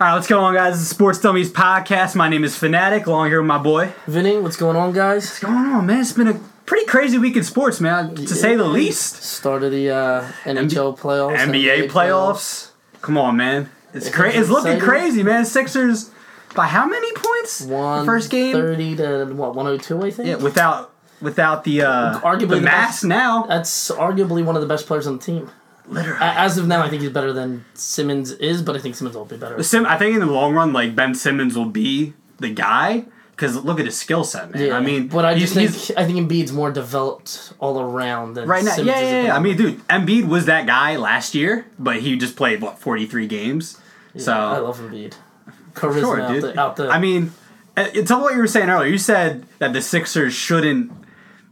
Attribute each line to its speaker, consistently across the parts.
Speaker 1: All right, what's going on, guys? This is Sports Dummies Podcast. My name is Fanatic, along here with my boy.
Speaker 2: Vinny, what's going on, guys?
Speaker 1: What's going on, man? It's been a pretty crazy week in sports, man, to say the least.
Speaker 2: Start of the uh, NHL playoffs,
Speaker 1: NBA playoffs. Come on, man. It's
Speaker 2: It
Speaker 1: cra- It's looking crazy, man. Sixers by how many points?
Speaker 2: One
Speaker 1: First game.
Speaker 2: thirty to what one hundred two, I think.
Speaker 1: Yeah, without without the uh,
Speaker 2: Arguably
Speaker 1: the
Speaker 2: the best-
Speaker 1: now.
Speaker 2: That's arguably one of the best players on the team.
Speaker 1: Literally.
Speaker 2: As of now, I think he's better than Simmons is, but I think Simmons will be better.
Speaker 1: Sim, I think in the long run, like Ben Simmons will be the guy because look at his skill set, man.
Speaker 2: Yeah,
Speaker 1: I mean,
Speaker 2: but I just think I think Embiid's more developed all around than
Speaker 1: Right now,
Speaker 2: Simmons
Speaker 1: yeah, yeah, yeah. I mean, dude, Embiid was that guy last year, but he just played what forty three games. so
Speaker 2: I love Embiid. Charisma
Speaker 1: sure,
Speaker 2: out,
Speaker 1: dude.
Speaker 2: the, out the.
Speaker 1: I mean, uh, it's all what you were saying earlier. You said that the Sixers shouldn't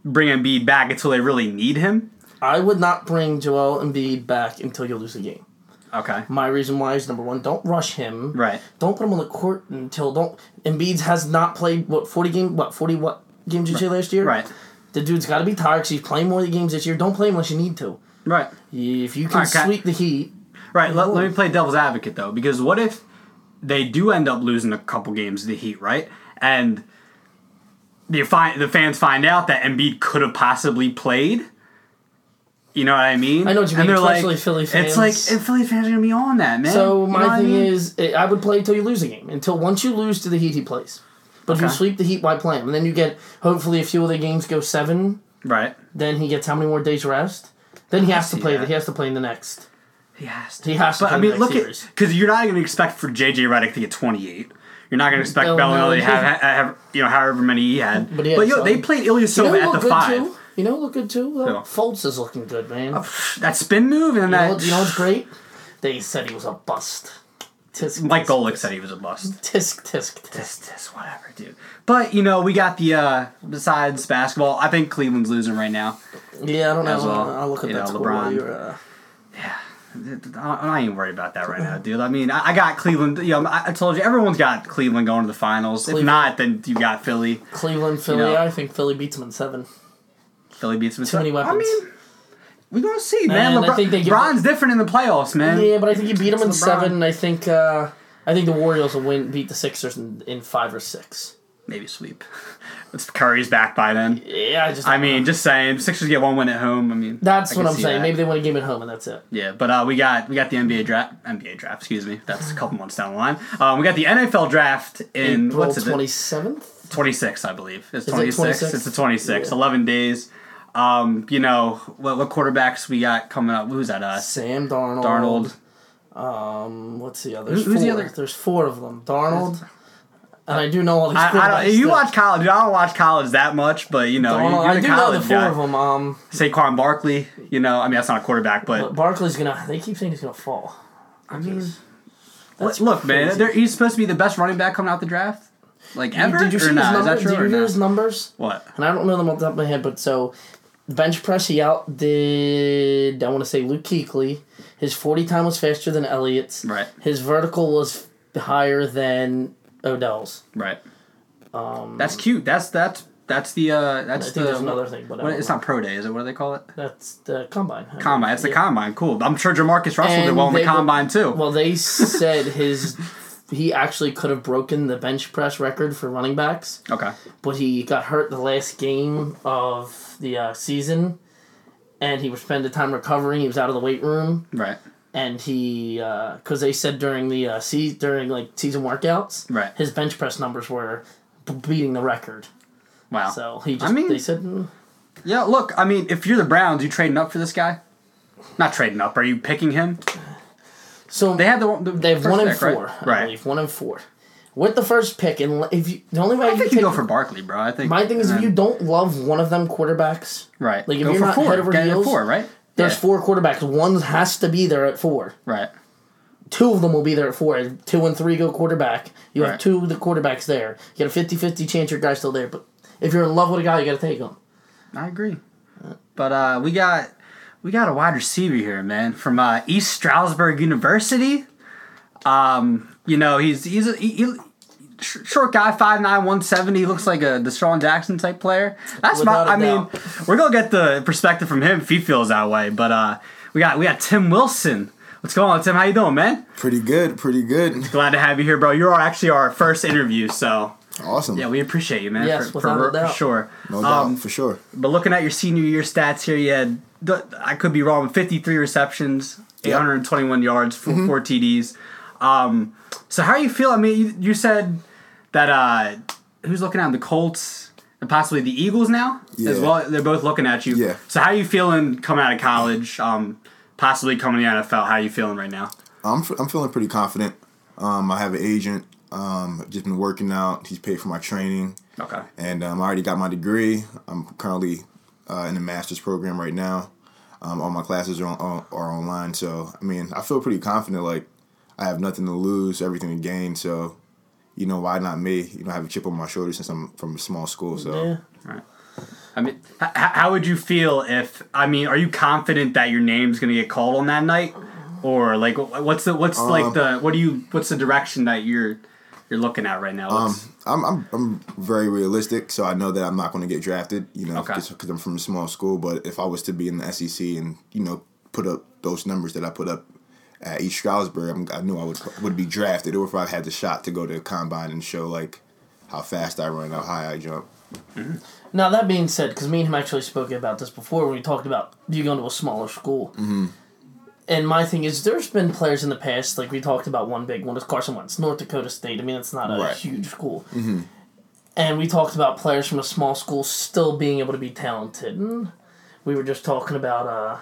Speaker 1: bring Embiid back until they really need him.
Speaker 2: I would not bring Joel Embiid back until you lose a game.
Speaker 1: Okay,
Speaker 2: My reason why is number one, don't rush him.
Speaker 1: right.
Speaker 2: Don't put him on the court until don't. Embiid has not played what forty game what forty what games did you say last year?
Speaker 1: Right.
Speaker 2: The dude's got to be tired because he's playing more games this year. Don't play him unless you need to.
Speaker 1: Right.
Speaker 2: If you can
Speaker 1: Okay.
Speaker 2: sweep the Heat,
Speaker 1: Right. Let, let me play devil's advocate though, because what if they do end up losing a couple games to the Heat, right? And the find the fans find out that Embiid could have possibly played. You know what I mean?
Speaker 2: I know what you
Speaker 1: And
Speaker 2: mean,
Speaker 1: they're
Speaker 2: especially Philly
Speaker 1: It's like and Philly fans are gonna be on that, man.
Speaker 2: so
Speaker 1: You know
Speaker 2: my
Speaker 1: I
Speaker 2: thing
Speaker 1: mean?
Speaker 2: is, I would play until you lose a game. Until once you lose to the Heat, he plays. But if you sweep the Heat, why play him? And then you get hopefully a few of the games go seven.
Speaker 1: right.
Speaker 2: Then he gets how many more days rest? Then he has to play.
Speaker 1: that.
Speaker 2: He has to play in the next.
Speaker 1: He has to.
Speaker 2: He has to.
Speaker 1: But
Speaker 2: play
Speaker 1: I mean, look
Speaker 2: next
Speaker 1: at because you're not going to expect for JJ Redick to get 28. You're not going to expect Belinelli. To have, have you know however many he had.
Speaker 2: But
Speaker 1: But, yo, they played
Speaker 2: You know
Speaker 1: at the five.
Speaker 2: too? You know who look good too? Though?
Speaker 1: Who?
Speaker 2: Fultz is looking good, man.
Speaker 1: That spin move and
Speaker 2: You know,
Speaker 1: that.
Speaker 2: what- you know what's great? They said he was a bust. Tisk,
Speaker 1: Mike
Speaker 2: tisk,
Speaker 1: Golic said he was a bust.
Speaker 2: Tisk, tisk, tisk.
Speaker 1: This, this, whatever, dude. But you know, we got the uh besides basketball. I think Cleveland's losing right now.
Speaker 2: Yeah, I don't know.
Speaker 1: As well.
Speaker 2: I'll look at
Speaker 1: You
Speaker 2: that
Speaker 1: know,
Speaker 2: score
Speaker 1: LeBron.
Speaker 2: you're, uh,
Speaker 1: I'm not even worried about that right now, dude. I mean, I, I got Cleveland. You know, I, I told you everyone's got Cleveland going to the finals. If not, then you got Philly.
Speaker 2: Cleveland, Philly.
Speaker 1: know.
Speaker 2: I think Philly beats them in seven.
Speaker 1: Philly beats them.
Speaker 2: Too many
Speaker 1: I
Speaker 2: weapons.
Speaker 1: mean, we're gonna see, man.
Speaker 2: And I think they give-
Speaker 1: LeBron's different in the playoffs, man.
Speaker 2: Yeah, but I think you beat them in
Speaker 1: LeBron.
Speaker 2: seven. I think. Uh, I think the Warriors will win, beat the Sixers in, in five or six.
Speaker 1: Maybe sweep. It's Curry's back by then.
Speaker 2: Yeah, I just.
Speaker 1: I mean, just saying, Sixers get one win at home. I mean,
Speaker 2: that's
Speaker 1: I
Speaker 2: what I'm saying.
Speaker 1: that.
Speaker 2: Maybe they win a game at home, and that's it.
Speaker 1: Yeah, but uh, we got we got the NBA draft, NBA draft. Excuse me, that's a couple months down the line. Um, we got the NFL draft in
Speaker 2: April
Speaker 1: what's it?
Speaker 2: twenty seventh.
Speaker 1: Twenty six, I believe. It's
Speaker 2: it
Speaker 1: twenty six.
Speaker 2: 26?
Speaker 1: It's the twenty six.
Speaker 2: Yeah.
Speaker 1: Eleven days. Um, you know what, what quarterbacks we got coming up? Who's that? Uh,
Speaker 2: Sam Darnold.
Speaker 1: Darnold.
Speaker 2: Um, what's the other? There's
Speaker 1: who's
Speaker 2: four.
Speaker 1: the other-
Speaker 2: There's four of them. Darnold. And I do know all these.
Speaker 1: I, I don't, you watch college. I don't watch college that much, but you know,
Speaker 2: Darnold,
Speaker 1: you're
Speaker 2: I do know the four
Speaker 1: guy.
Speaker 2: of them. Um,
Speaker 1: Saquon Barkley. You know, I mean that's not a quarterback, but
Speaker 2: but Barkley's gonna. They keep saying he's gonna fall.
Speaker 1: I mean,
Speaker 2: That's
Speaker 1: look, man,
Speaker 2: crazy.
Speaker 1: they're- he's supposed to be the best running back coming out the draft, like ever.
Speaker 2: Did you see his numbers? Did you hear his numbers?
Speaker 1: What?
Speaker 2: And I don't know them off the top of my head, but so bench press he outdid. I want to say Luke Kuechly. His forty time was faster than Elliott's.
Speaker 1: Right.
Speaker 2: His vertical was higher than Odell's.
Speaker 1: Right. Um, that's cute. That's that's that's the uh that's the
Speaker 2: another thing, but
Speaker 1: what, it's not pro day, is it? What do they call it?
Speaker 2: That's the combine.
Speaker 1: Combine. It's the combine. Cool. I'm sure JaMarcus Russell did
Speaker 2: And
Speaker 1: well in the
Speaker 2: they were-
Speaker 1: combine too.
Speaker 2: Well, they said his he actually could have broken the bench press record for running backs,
Speaker 1: okay.
Speaker 2: but he got hurt the last game of the uh, season, and he was spending time recovering. He was out of the weight room,
Speaker 1: Right.
Speaker 2: and he because they said during the uh, se- during like season workouts,
Speaker 1: Right.
Speaker 2: his bench press numbers were b- beating the record.
Speaker 1: Wow.
Speaker 2: So he just
Speaker 1: I mean-
Speaker 2: they said mm,
Speaker 1: Yeah. Look, I mean, if you're the Browns, you trading up for this guy? Not trading up. Are you picking him?
Speaker 2: So
Speaker 1: They had the, the
Speaker 2: they have
Speaker 1: first
Speaker 2: one and
Speaker 1: pick, right?
Speaker 2: four, I
Speaker 1: Right.
Speaker 2: believe one and four. With the first pick, and if you the only way
Speaker 1: I
Speaker 2: you
Speaker 1: think
Speaker 2: take
Speaker 1: you go for Barkley, bro. I think.
Speaker 2: My thing is,
Speaker 1: and
Speaker 2: if you don't love one of them quarterbacks,
Speaker 1: right,
Speaker 2: like, if
Speaker 1: go
Speaker 2: you're
Speaker 1: for
Speaker 2: not
Speaker 1: four.
Speaker 2: head over
Speaker 1: Get
Speaker 2: heels,
Speaker 1: four, right?
Speaker 2: there's
Speaker 1: Yeah.
Speaker 2: four quarterbacks. One has to be there at four.
Speaker 1: Right.
Speaker 2: Two of them will be there at four. Two and three go quarterback. You have two of the quarterbacks there. You got a 50-50 chance your guy's still there. But if you're in love with a guy, you got to take him.
Speaker 1: I agree. But uh, we got we got a wide receiver here, man, from uh, East Stroudsburg University. Um, you know, he's he's a he, he- short guy, 5'9", 170. He looks like a DeSean Jackson type player. That's my.
Speaker 2: Without a
Speaker 1: I mean, we're gonna get the perspective from him if he feels that way. But uh, we got we got Tim Wilson. What's going on, Tim? How you doing, man?
Speaker 3: Pretty good, pretty good.
Speaker 1: Glad to have you here, bro. You're actually our first interview, so
Speaker 3: Awesome.
Speaker 1: yeah, we appreciate you, man.
Speaker 2: Yes,
Speaker 1: for,
Speaker 2: without
Speaker 1: for,
Speaker 2: a doubt.
Speaker 1: for sure.
Speaker 3: no doubt,
Speaker 1: Um,
Speaker 3: for sure.
Speaker 1: But looking at your senior year stats here, you had I could be wrong, 53 receptions,
Speaker 3: Yep. Mm-hmm.
Speaker 1: 821 yards, four, four TDs. Um, so how you feel? I mean, you, you said that uh, who's looking at the Colts and possibly the Eagles now as well. They're both looking at you.
Speaker 3: Yeah.
Speaker 1: So how you feeling coming out of college? Um, possibly coming to the NFL. How you feeling right now?
Speaker 3: I'm, f- I'm feeling pretty confident. Um, I have an agent. Um, just been working out. He's paid for my training,
Speaker 1: Okay.
Speaker 3: and um, I already got my degree. I'm currently uh, in the master's program right now. Um, all my classes are, on, are online, so I mean, I feel pretty confident. Like I have nothing to lose, everything to gain. So, you know, why not me? You know, I have a chip on my shoulder since I'm from a small school. So,
Speaker 2: Yeah.
Speaker 1: Right. I mean, h- how would you feel if? I mean, are you confident that your name's gonna get called on that night, or like, what's the what's
Speaker 3: Um,
Speaker 1: like the what do you what's the direction that you're you're looking at right now?
Speaker 3: Um, I'm, I'm I'm very realistic, so I know that I'm not going to get drafted. You know,
Speaker 1: Okay.
Speaker 3: because I'm from a small school. But if I was to be in the SEC and you know put up those numbers that I put up at East Stroudsburg, I'm, I knew I would would be drafted, or if I had the shot to go to the combine and show like how fast I run, how high I jump.
Speaker 2: Now that being said, because me and him actually spoke about this before when we talked about you going to a smaller school. Mm-hmm. And my thing is, there's been players in the past, like we talked about one big one is Carson Wentz, North Dakota State. I mean, it's not a
Speaker 3: Right.
Speaker 2: huge school. Mm-hmm. And we talked about players from a small school still being able to be talented. And we were just talking about uh,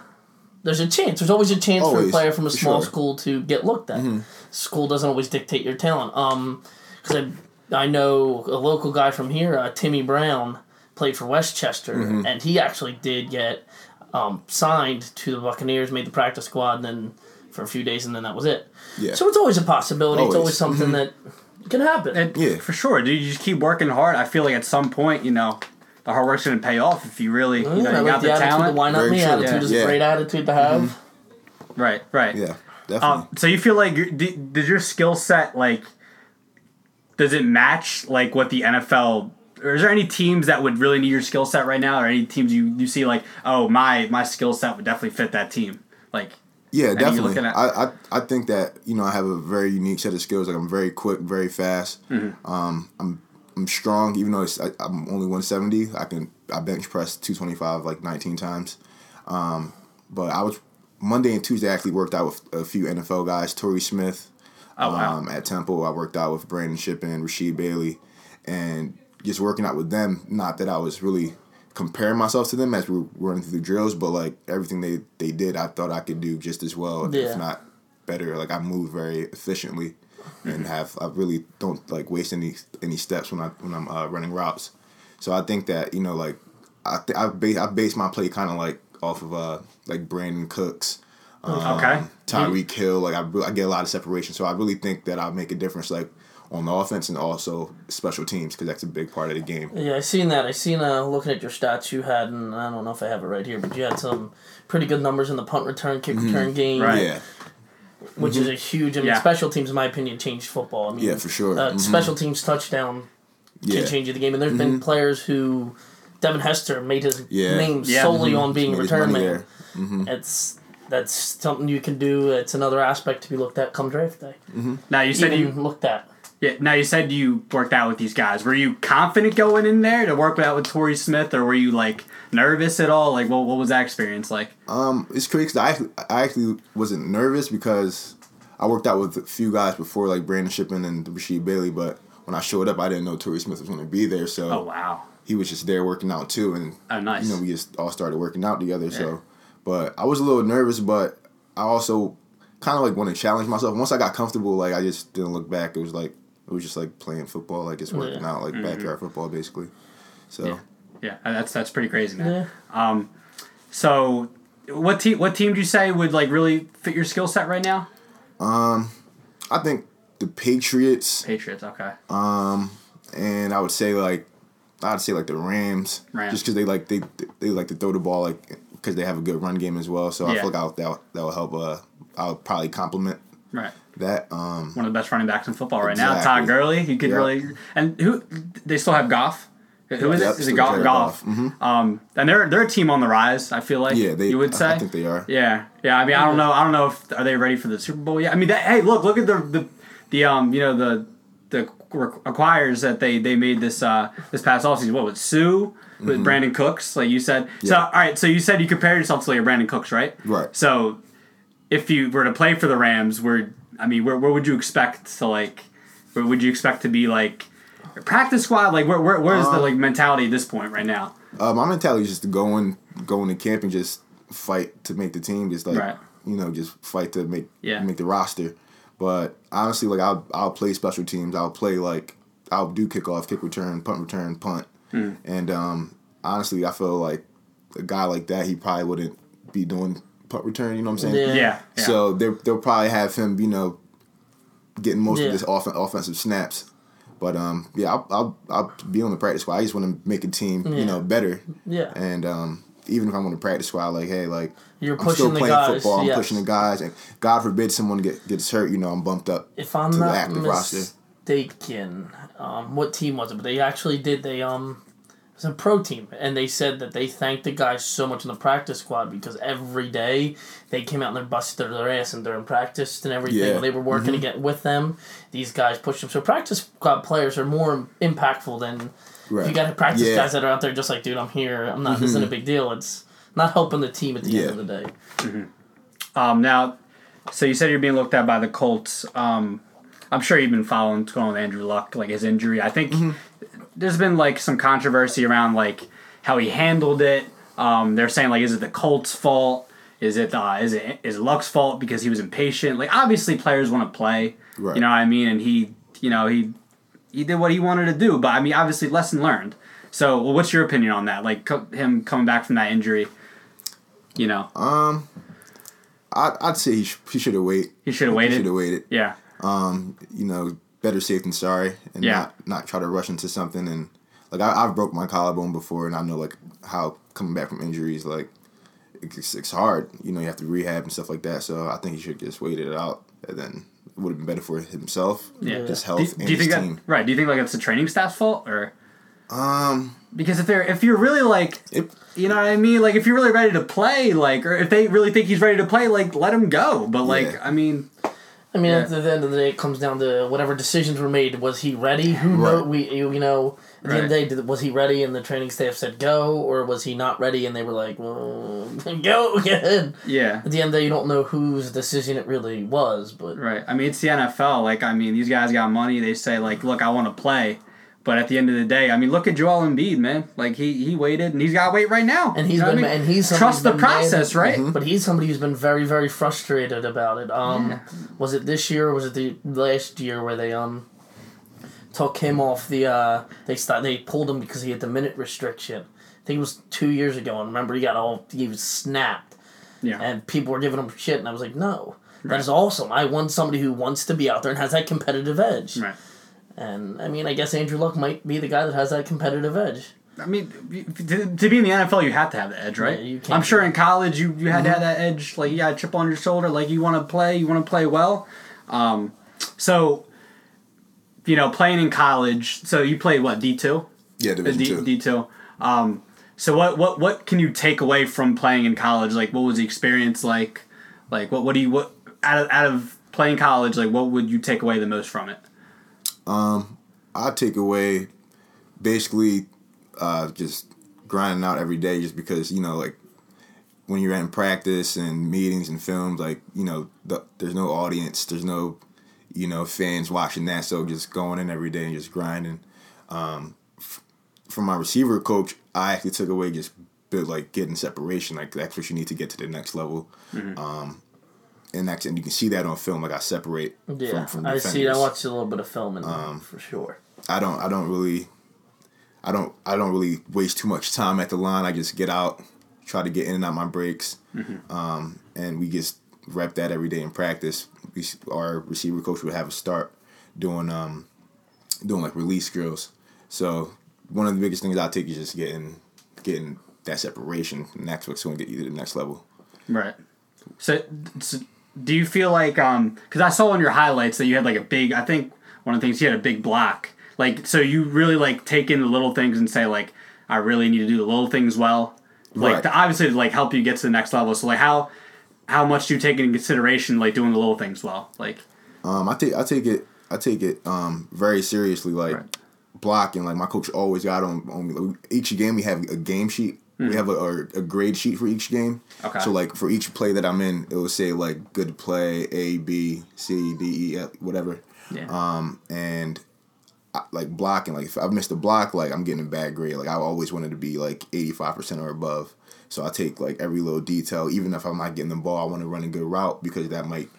Speaker 2: there's a chance. There's always a chance for a player from a small
Speaker 3: sure.
Speaker 2: school to get looked at. School doesn't always dictate your talent. Um, because I, I know a local guy from here, uh, Timmy Brown, played for Westchester,
Speaker 3: Mm-hmm.
Speaker 2: and he actually did get um, signed to the Buccaneers, made the practice squad, and then for a few days, and then that was it.
Speaker 3: Yeah.
Speaker 2: So it's always a possibility. It's always
Speaker 3: Always. Mm-hmm.
Speaker 2: something that can happen.
Speaker 1: it,
Speaker 3: Yeah.
Speaker 1: for sure. Dude, you just keep working hard. I feel like at some point, you know, the hard work's gonna pay off if you really, you know, you
Speaker 2: like
Speaker 1: got the,
Speaker 2: attitude,
Speaker 1: talent.
Speaker 2: The why not
Speaker 3: Very
Speaker 2: me
Speaker 3: true.
Speaker 2: attitude is
Speaker 3: Yeah.
Speaker 2: a great attitude to have.
Speaker 1: Right, right.
Speaker 3: Yeah, definitely.
Speaker 1: Um, so you feel like did, did your skill set like does it match like what the NFL or is there any teams that would really need your skill set right now or any teams you, you see like oh my my skill set would definitely fit that team like
Speaker 3: Yeah, definitely.
Speaker 1: at-
Speaker 3: I, I I think that you know I have a very unique set of skills. Like I'm very quick, very fast.
Speaker 1: Mm-hmm.
Speaker 3: Um, I'm I'm strong. Even though it's, I, I'm only 170, I can I bench press 225 like 19 times. Um, but I was Monday and Tuesday I actually worked out with a few NFL guys. Torrey Smith
Speaker 1: oh wow
Speaker 3: um, at Temple. I worked out with Brandon Shippen Rasheed Bailey, and just working out with them. Not that I was really comparing myself to them as we were running through the drills, but like everything they they did, I thought I could do just as well,
Speaker 2: Yeah.
Speaker 3: if not better. Like I move very efficiently, and have I really don't like waste any any steps when I when I'm uh, running routes. So I think that you know like I th- I base I base my play kind of like off of uh like Brandin Cooks. Um,
Speaker 1: okay
Speaker 3: Tyreek Hill. Like I, re- I get a lot of separation, so I really think that I'll make a difference, like on the offense and also special teams, because that's a big part of the game.
Speaker 2: Yeah, I seen that. I seen uh, looking at your stats you had, and I don't know if I have it right here, but you had some pretty good numbers in the punt return, kick return game,
Speaker 1: Right.
Speaker 3: Yeah,
Speaker 2: which is a huge. I mean,
Speaker 1: Yeah.
Speaker 2: special teams, in my opinion, changed football. I mean,
Speaker 3: Yeah, for sure.
Speaker 2: Uh,
Speaker 3: Mhm.
Speaker 2: Special teams touchdown can change the game, and there's been players who Devin Hester made his
Speaker 3: Yeah.
Speaker 2: name
Speaker 1: Yeah.
Speaker 2: solely on being a
Speaker 3: Made his
Speaker 2: return
Speaker 3: money
Speaker 2: man. It's that's something you can do. It's another aspect to be looked at come draft day.
Speaker 1: now you said
Speaker 2: Even
Speaker 1: you
Speaker 2: looked at.
Speaker 1: Yeah now you said you worked out with these guys were you confident going in there to work out with Torrey Smith or were you like nervous at all like what, what was that experience like
Speaker 3: Um, it's crazy. 'cause I actually, I actually wasn't nervous because I worked out with a few guys before, like Brandon Shippen and Rasheed Bailey. But when I showed up, I didn't know Torrey Smith was going to be there, so
Speaker 1: oh wow
Speaker 3: he was just there working out too, and
Speaker 1: oh nice
Speaker 3: you know we just all started working out together. So, but I was a little nervous, but I also kind of like want to challenge myself. Once I got comfortable, like I just didn't look back. It was like it was just like playing football, like just working
Speaker 2: Yeah.
Speaker 3: out, like backyard football, basically. So
Speaker 1: yeah that's that's pretty crazy man
Speaker 2: Yeah.
Speaker 1: Um, so what team what team do you say would like really fit your skill set right now?
Speaker 3: I think the Patriots,
Speaker 1: Patriots, okay.
Speaker 3: and I would say like I'd say like the Rams,
Speaker 1: Rams.
Speaker 3: just because they like they they like to throw the ball like because they have a good run game as well. So I
Speaker 1: Yeah.
Speaker 3: feel like I'll, that that will help. Uh, I'll probably complement
Speaker 1: Right.
Speaker 3: That. Um,
Speaker 1: One of the best running backs in football right now.
Speaker 3: Exactly.
Speaker 1: Todd Gurley. He could
Speaker 3: Yeah.
Speaker 1: really and who they still have Goff. Who is
Speaker 3: Yep,
Speaker 1: it? Is it
Speaker 3: still
Speaker 1: Goff?
Speaker 3: Jared
Speaker 1: golf.
Speaker 3: Goff. Mhm.
Speaker 1: Um, and they're they're a team on the rise. I feel like.
Speaker 3: Yeah, they.
Speaker 1: You would say.
Speaker 3: I think they are.
Speaker 1: Yeah, yeah. I mean, I don't know. I don't know if are they ready for the Super Bowl yet. I mean, that, hey, look, look at the the the um, you know the the acquires that they they made this uh this past offseason. What with Sue with Brandin Cooks, like you said. So all right, so you said you compared yourself to like a Brandin Cooks, right?
Speaker 3: Right.
Speaker 1: So if you were to play for the Rams, where I mean, where where would you expect to like? Where would you expect to be like? Practice squad, like where, where where's the
Speaker 3: Um,
Speaker 1: like mentality at this point right now?
Speaker 3: Uh, my mentality is just to go in, go into camp and just fight to make the team. Just like
Speaker 1: Right.
Speaker 3: you know, just fight to make
Speaker 1: Yeah.
Speaker 3: make the roster. But honestly, like I'll I'll play special teams. I'll play like I'll do kickoff, kick return, punt return, punt.
Speaker 1: Hmm.
Speaker 3: And um, honestly, I feel like a guy like that, he probably wouldn't be doing punt return. You know what I'm saying?
Speaker 2: Yeah.
Speaker 1: Yeah. yeah.
Speaker 3: So they they'll probably have him, you know, getting most
Speaker 2: Yeah.
Speaker 3: of this off- offensive snaps. But um, yeah, I'll, I'll I'll be on the practice squad. I just want to make a team,
Speaker 2: Yeah.
Speaker 3: you know, better.
Speaker 2: Yeah.
Speaker 3: And um, even if I'm on the practice squad, like, hey, like
Speaker 2: You're
Speaker 3: I'm still
Speaker 2: pushing the
Speaker 3: playing
Speaker 2: guys,
Speaker 3: football. I'm
Speaker 2: yes.
Speaker 3: pushing the guys, and God forbid someone get, gets hurt. You know, I'm bumped up.
Speaker 2: if I'm
Speaker 3: to the
Speaker 2: not
Speaker 3: active roster.
Speaker 2: mistaken, um, what team was it? But they actually did. They um, it was a pro team, and they said that they thanked the guys so much in the practice squad because every day they came out and they busted their ass and they're in practice and everything.
Speaker 3: Yeah.
Speaker 2: They were working
Speaker 3: Mm-hmm.
Speaker 2: again with them, these guys pushed them. So practice squad players are more impactful than
Speaker 3: Right.
Speaker 2: you got to practice
Speaker 3: Yeah. Mm-hmm.
Speaker 2: guys that are out there just like, dude, I'm here. I'm not. This isn't a big deal. It's not helping the team at the
Speaker 3: Yeah.
Speaker 2: end of the day.
Speaker 1: Um, now, so you said you're being looked at by the Colts. Um, I'm sure you've been following what's going on with Andrew Luck, like his injury. I think there's been like some controversy around like how he handled it. Um, they're saying like, is it the Colts' fault? Is it uh, is it is Luck's fault because he was impatient? Like obviously players want to play,
Speaker 3: Right.
Speaker 1: you know what I mean, and he you know he he did what he wanted to do, but I mean obviously lesson learned. So, well, what's your opinion on that? Like co- him coming back from that injury, you know,
Speaker 3: Um, I, I'd say he, sh- he should have waited.
Speaker 1: he should have
Speaker 3: He
Speaker 1: waited.
Speaker 3: should have waited.
Speaker 1: Yeah.
Speaker 3: Um, you know, better safe than sorry, and
Speaker 1: Yeah.
Speaker 3: not not try to rush into something. And like I, I've broke my collarbone before, and I know like how coming back from injuries like it's, it's hard. You know, you have to rehab and stuff like that. So I think he should just wait it out, and then it would have been better for himself,
Speaker 1: Yeah.
Speaker 3: his
Speaker 1: Do,
Speaker 3: health,
Speaker 1: do
Speaker 3: and
Speaker 1: you
Speaker 3: his
Speaker 1: think
Speaker 3: team.
Speaker 1: that right? Do you think like it's the training staff's fault or
Speaker 3: Um,
Speaker 1: because if they're if you're really like
Speaker 3: it,
Speaker 1: you know what I mean like if you're really ready to play like or if they really think he's ready to play like let him go. But like
Speaker 3: Yeah.
Speaker 1: I mean
Speaker 2: I mean,
Speaker 1: Yeah.
Speaker 2: at the end of the day, it comes down to whatever decisions were made. Was he ready? Who
Speaker 3: Right.
Speaker 2: know? We you you know, at the end of the day, was he ready? And the training staff said go, or was he not ready? And they were like, well, go again.
Speaker 1: yeah.
Speaker 2: At the end of the day, you don't know whose decision it really was, but
Speaker 1: Right. I mean, it's the NFL. Like, I mean, these guys got money. They say, like, look, I want to play. But at the end of the day, I mean, look at Joel Embiid, man. Like, he he waited, and he's got to wait right now.
Speaker 2: and he's
Speaker 1: You know
Speaker 2: been
Speaker 1: I mean?
Speaker 2: and he's
Speaker 1: trust the process,
Speaker 2: mad-
Speaker 1: right?
Speaker 2: But he's somebody who's been very very frustrated about it. Um,
Speaker 1: Yeah.
Speaker 2: was it this year or was it the last year where they um took him off the uh they start they pulled him because he had the minute restriction. I think it was two years ago, and remember he got all he was snapped.
Speaker 1: Yeah.
Speaker 2: and people were giving him shit, and I was like, no, that is awesome. I want somebody who wants to be out there and has that competitive edge.
Speaker 1: Right.
Speaker 2: And I mean, I guess Andrew Luck might be the guy that has that competitive edge.
Speaker 1: I mean, to, to be in the NFL, you have to have the edge, right?
Speaker 2: Yeah, you can't-
Speaker 1: I'm sure in college you, you had to have that edge. Like you got a chip on your shoulder. Like you want to play, you want to play well. Um, so, you know, playing in college. So you played what D two?
Speaker 3: yeah, division
Speaker 1: D
Speaker 3: two.
Speaker 1: D two. Um, so what what what can you take away from playing in college? Like, what was the experience like? Like, what what do you what out of out of playing college? Like, what would you take away the most from it?
Speaker 3: I take away basically uh, just grinding out every day just because, you know, like when you're in practice and meetings and films, like, you know, the, there's no audience, there's no, you know, fans watching that. So just going in every day and just grinding. Um, f- from my receiver coach, I actually took away just like getting separation. Like that's what you need to get to the next level. Um, and and you can see that on film. Like I separate
Speaker 2: Yeah,
Speaker 3: from, from
Speaker 2: I see. I watched a little bit of film and
Speaker 3: Um,
Speaker 2: for sure.
Speaker 3: I don't I don't really I don't I don't really waste too much time at the line. I just get out, try to get in and out my breaks, um, and we just rep that every day in practice. We our receiver coach would have us start doing um doing like release drills. So one of the biggest things I take is just getting getting that separation, and that's what's going to get you to the next level.
Speaker 1: Right. So, so do you feel like um because I saw in your highlights that you had like a big I think one of the things you had a big block Like, so you really like take in the little things and say like, I really need to do the little things well, like
Speaker 3: Right.
Speaker 1: to obviously like help you get to the next level. So like how how much do you take into consideration like doing the little things well? Like,
Speaker 3: Um, I take I take it I take it um very seriously. Like
Speaker 1: Right.
Speaker 3: blocking, like my coach always got on on me. Each game we have a game sheet. We have a, a, a grade sheet for each game.
Speaker 1: Hmm. Okay.
Speaker 3: So like for each play that I'm in, it will say like good play A B C D E F whatever.
Speaker 1: yeah,
Speaker 3: Um and I, like blocking, like if I missed a block, like I'm getting a bad grade. Like I always wanted to be like 85 percent or above. So I take like every little detail, even if I'm not getting the ball, I want to run a good route because that might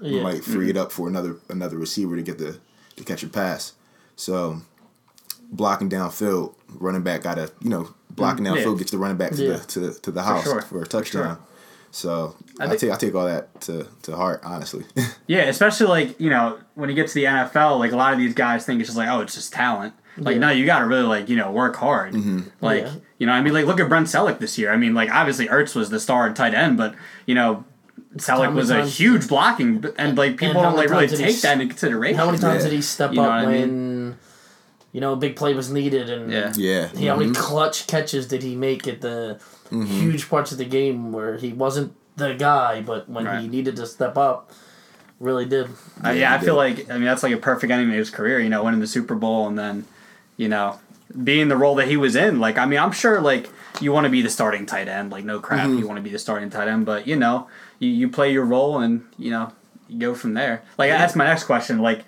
Speaker 2: Yeah.
Speaker 3: might free
Speaker 1: Mm-hmm.
Speaker 3: it up for another another receiver to get the to catch a pass. So blocking downfield, running back got to you know blocking
Speaker 1: Mm, yeah.
Speaker 3: downfield gets the running back to
Speaker 2: Yeah.
Speaker 3: the to, to the house
Speaker 1: sure.
Speaker 3: for a touchdown. So
Speaker 1: I
Speaker 3: I, take I take all that to, to heart, honestly.
Speaker 1: yeah. Especially like you know when you get to the NFL, like a lot of these guys think it's just like oh it's just talent. Like
Speaker 2: Yeah.
Speaker 1: no, you got to really like you know work hard.
Speaker 3: Mm-hmm.
Speaker 1: Like
Speaker 2: Yeah.
Speaker 1: you know I mean like look at Brent Celek this year. I mean like obviously Ertz was the star and tight end, but you know. Selleck was a huge blocking, and like people
Speaker 2: how
Speaker 1: don't like really
Speaker 2: times did he
Speaker 1: take that into consideration.
Speaker 2: How many times
Speaker 3: Yeah.
Speaker 2: did he step
Speaker 1: You know
Speaker 2: up
Speaker 1: what I
Speaker 2: when you know a big play was needed and
Speaker 1: Yeah.
Speaker 3: yeah.
Speaker 2: He, how many
Speaker 3: Mhm.
Speaker 2: clutch catches did he make at the
Speaker 3: Mm-hmm.
Speaker 2: huge parts of the game where he wasn't the guy, but when he needed to step up, really did.
Speaker 1: Uh, yeah,
Speaker 3: Yeah,
Speaker 1: I
Speaker 3: he
Speaker 1: feel like I mean that's like a perfect ending to his career. You know, winning the Super Bowl and then, you know, being the role that he was in. Like, I mean, I'm sure like you want to be the starting tight end. Like, no crap,
Speaker 3: Mm-hmm.
Speaker 1: you want to be the starting tight end. But you know, you, you play your role and you know you go from there. Like, that's my next question. Like,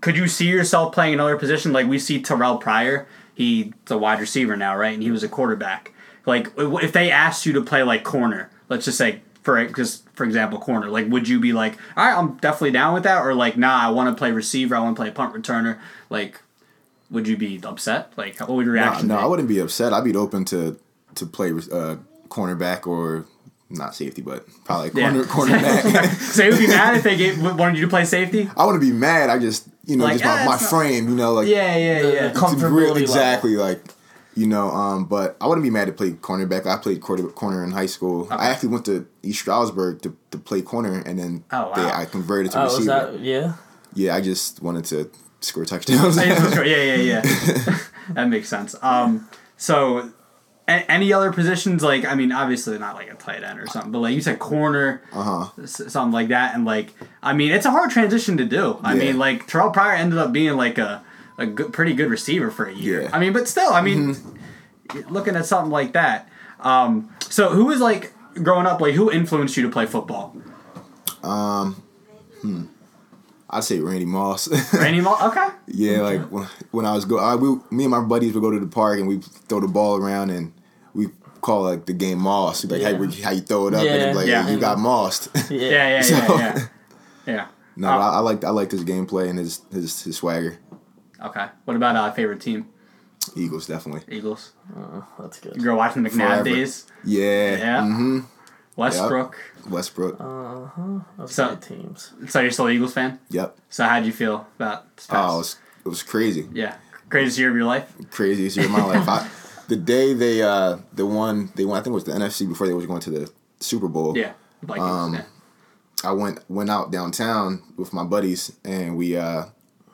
Speaker 1: could you see yourself playing another position? Like we see Terrelle Pryor. He's a wide receiver now, right? And he was a quarterback. Like, if they asked you to play like corner, let's just say for just for example, corner. Like, would you be like, all right, I'm definitely down with that, or like, nah, I want to play receiver. I want to play punt returner. Like, would you be upset? Like, what would your reaction
Speaker 3: no,
Speaker 1: be?
Speaker 3: I wouldn't be upset. I'd be open to to play uh, cornerback or not safety, but probably
Speaker 1: Yeah.
Speaker 3: corner cornerback.
Speaker 1: so you would be mad if they gave, wanted you to play safety?
Speaker 3: I wouldn't be mad. I just you know
Speaker 1: Like,
Speaker 3: just my,
Speaker 1: eh,
Speaker 3: my
Speaker 1: it's not-
Speaker 3: frame. You know, like
Speaker 1: Yeah, yeah, yeah.
Speaker 2: com- Comfortability
Speaker 3: real-
Speaker 2: level.
Speaker 3: exactly like you know. Um, but I wouldn't be mad to play cornerback. I played quarter, corner in high school. I actually went to East Stroudsburg to, to play corner, and then
Speaker 1: Oh,
Speaker 3: they. I converted to
Speaker 2: Oh, was
Speaker 3: receiver.
Speaker 2: that yeah?
Speaker 3: Yeah, I just wanted to score touchdowns.
Speaker 1: yeah, yeah, yeah, yeah. that makes sense. Um, so, a- any other positions? Like, I mean, obviously not like a tight end or something, but like you said, corner,
Speaker 3: uh huh.
Speaker 1: s- something like that. And like, I mean, it's a hard transition to do. I
Speaker 3: Yeah.
Speaker 1: mean, like Terrelle Pryor ended up being like a a good, pretty good receiver for a year.
Speaker 3: Yeah.
Speaker 1: I mean, but still, I mean, looking at something like that. Um, so who was like growing up? Like, who influenced you to play football? Um, hmm.
Speaker 3: I'd say Randy Moss.
Speaker 1: Randy Moss. Okay.
Speaker 3: Yeah, like when, when I was go, I, we, me and my buddies would go to the park and we throw the ball around and call like the game moss. Like how,
Speaker 2: Yeah.
Speaker 3: you- how you throw it up
Speaker 2: Yeah.
Speaker 3: and like
Speaker 1: Yeah.
Speaker 3: you got mossed.
Speaker 2: Yeah.
Speaker 1: Yeah, yeah, yeah,
Speaker 3: So-
Speaker 1: yeah. Yeah.
Speaker 3: no,
Speaker 1: Oh.
Speaker 3: but I, I liked I like his gameplay and his his his swagger.
Speaker 1: Okay. What about uh, favorite team?
Speaker 3: Eagles definitely.
Speaker 1: Eagles.
Speaker 2: Oh, that's good.
Speaker 1: You grew up watching the McNabb
Speaker 3: Forever.
Speaker 1: days.
Speaker 3: Yeah.
Speaker 1: Yeah.
Speaker 3: Mm-hmm.
Speaker 1: Westbrook.
Speaker 3: Westbrook.
Speaker 2: Those
Speaker 1: So-
Speaker 2: teams.
Speaker 1: So you're still an Eagles fan?
Speaker 3: yep.
Speaker 1: So how'd you feel about this past?
Speaker 3: Oh, it was, it was crazy.
Speaker 1: yeah, Craziest year of your life.
Speaker 3: Craziest year of my life. I, the day they uh the one they won I think it was the NFC before they was going to the Super Bowl.
Speaker 1: Yeah, Vikings.
Speaker 3: Um,
Speaker 1: yeah.
Speaker 3: I went went out downtown with my buddies and we uh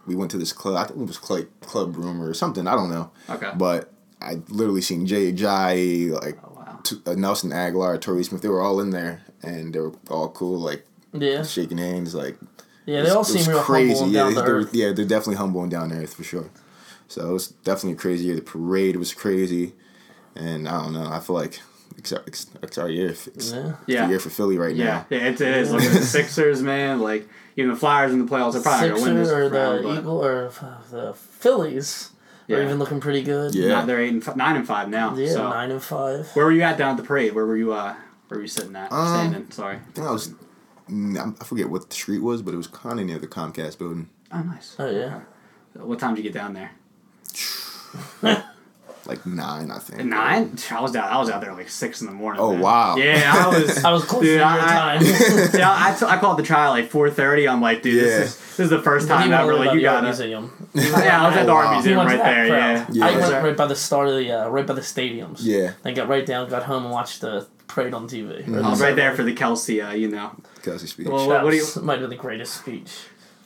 Speaker 3: we went to this club. I think it was Club Club Room or something. I don't know.
Speaker 1: Okay.
Speaker 3: But I literally seen Jay Ajayi, like
Speaker 1: Oh wow.
Speaker 3: t- uh, Nelson Agholor, Torrey Smith. They were all in there and they were all cool, like
Speaker 2: Yeah.
Speaker 3: shaking hands, like
Speaker 2: Yeah, they all seem real humble and
Speaker 3: Yeah,
Speaker 2: down to
Speaker 3: they were-
Speaker 2: earth.
Speaker 3: yeah, they're definitely humble and down to earth for sure. So it was definitely a crazy year. The parade was crazy, and I don't know. I feel like it's, our- it's, it's our year. It's, it's
Speaker 2: Yeah.
Speaker 1: Yeah.
Speaker 3: the year for Philly right
Speaker 1: Yeah,
Speaker 3: now.
Speaker 1: yeah, it, it is. Look at the Sixers, man. Like even the Flyers in the playoffs, they're probably gonna win
Speaker 2: Sixers
Speaker 1: this
Speaker 2: or the
Speaker 1: round, but
Speaker 2: Eagle or the Phillies
Speaker 1: Yeah.
Speaker 2: are even looking pretty good.
Speaker 3: Yeah.
Speaker 1: now they're eight and f- nine and five now.
Speaker 2: Yeah,
Speaker 1: so
Speaker 2: nine and five.
Speaker 1: where were you at down at the parade? Where were you? Uh, where were you sitting at?
Speaker 3: Um,
Speaker 1: Standing. Sorry.
Speaker 3: I think I was. mm, I forget what the street was, but it was kind of near the Comcast building.
Speaker 1: Oh, nice.
Speaker 2: Oh yeah.
Speaker 1: What time did you get down there?
Speaker 3: Like nine, I think.
Speaker 1: Nine. I was down. I was out there like six in the morning.
Speaker 3: Oh,
Speaker 1: man.
Speaker 3: wow.
Speaker 1: Yeah, I was.
Speaker 2: I was close
Speaker 1: Dude,
Speaker 2: to your
Speaker 1: I-
Speaker 2: time.
Speaker 1: yeah, I, t- I called the trial like four thirty. I'm like, dude,
Speaker 3: Yeah.
Speaker 1: this is this is the first time
Speaker 2: went
Speaker 1: ever.
Speaker 2: over
Speaker 1: Like, you
Speaker 2: the
Speaker 1: gotta.
Speaker 2: museum.
Speaker 1: Yeah, I was at the
Speaker 3: Oh,
Speaker 1: art
Speaker 3: wow.
Speaker 1: museum right there.
Speaker 2: crowd.
Speaker 1: Yeah.
Speaker 2: I
Speaker 3: Yeah.
Speaker 2: went right by the start of the uh, right by the stadiums.
Speaker 3: Yeah,
Speaker 2: I got right down, got home, and watched the parade on TV.
Speaker 1: I was right there for the Kelce. Uh, you know.
Speaker 3: Kelce speech.
Speaker 1: Well,
Speaker 2: That
Speaker 1: what do you?
Speaker 2: was- might be the greatest speech.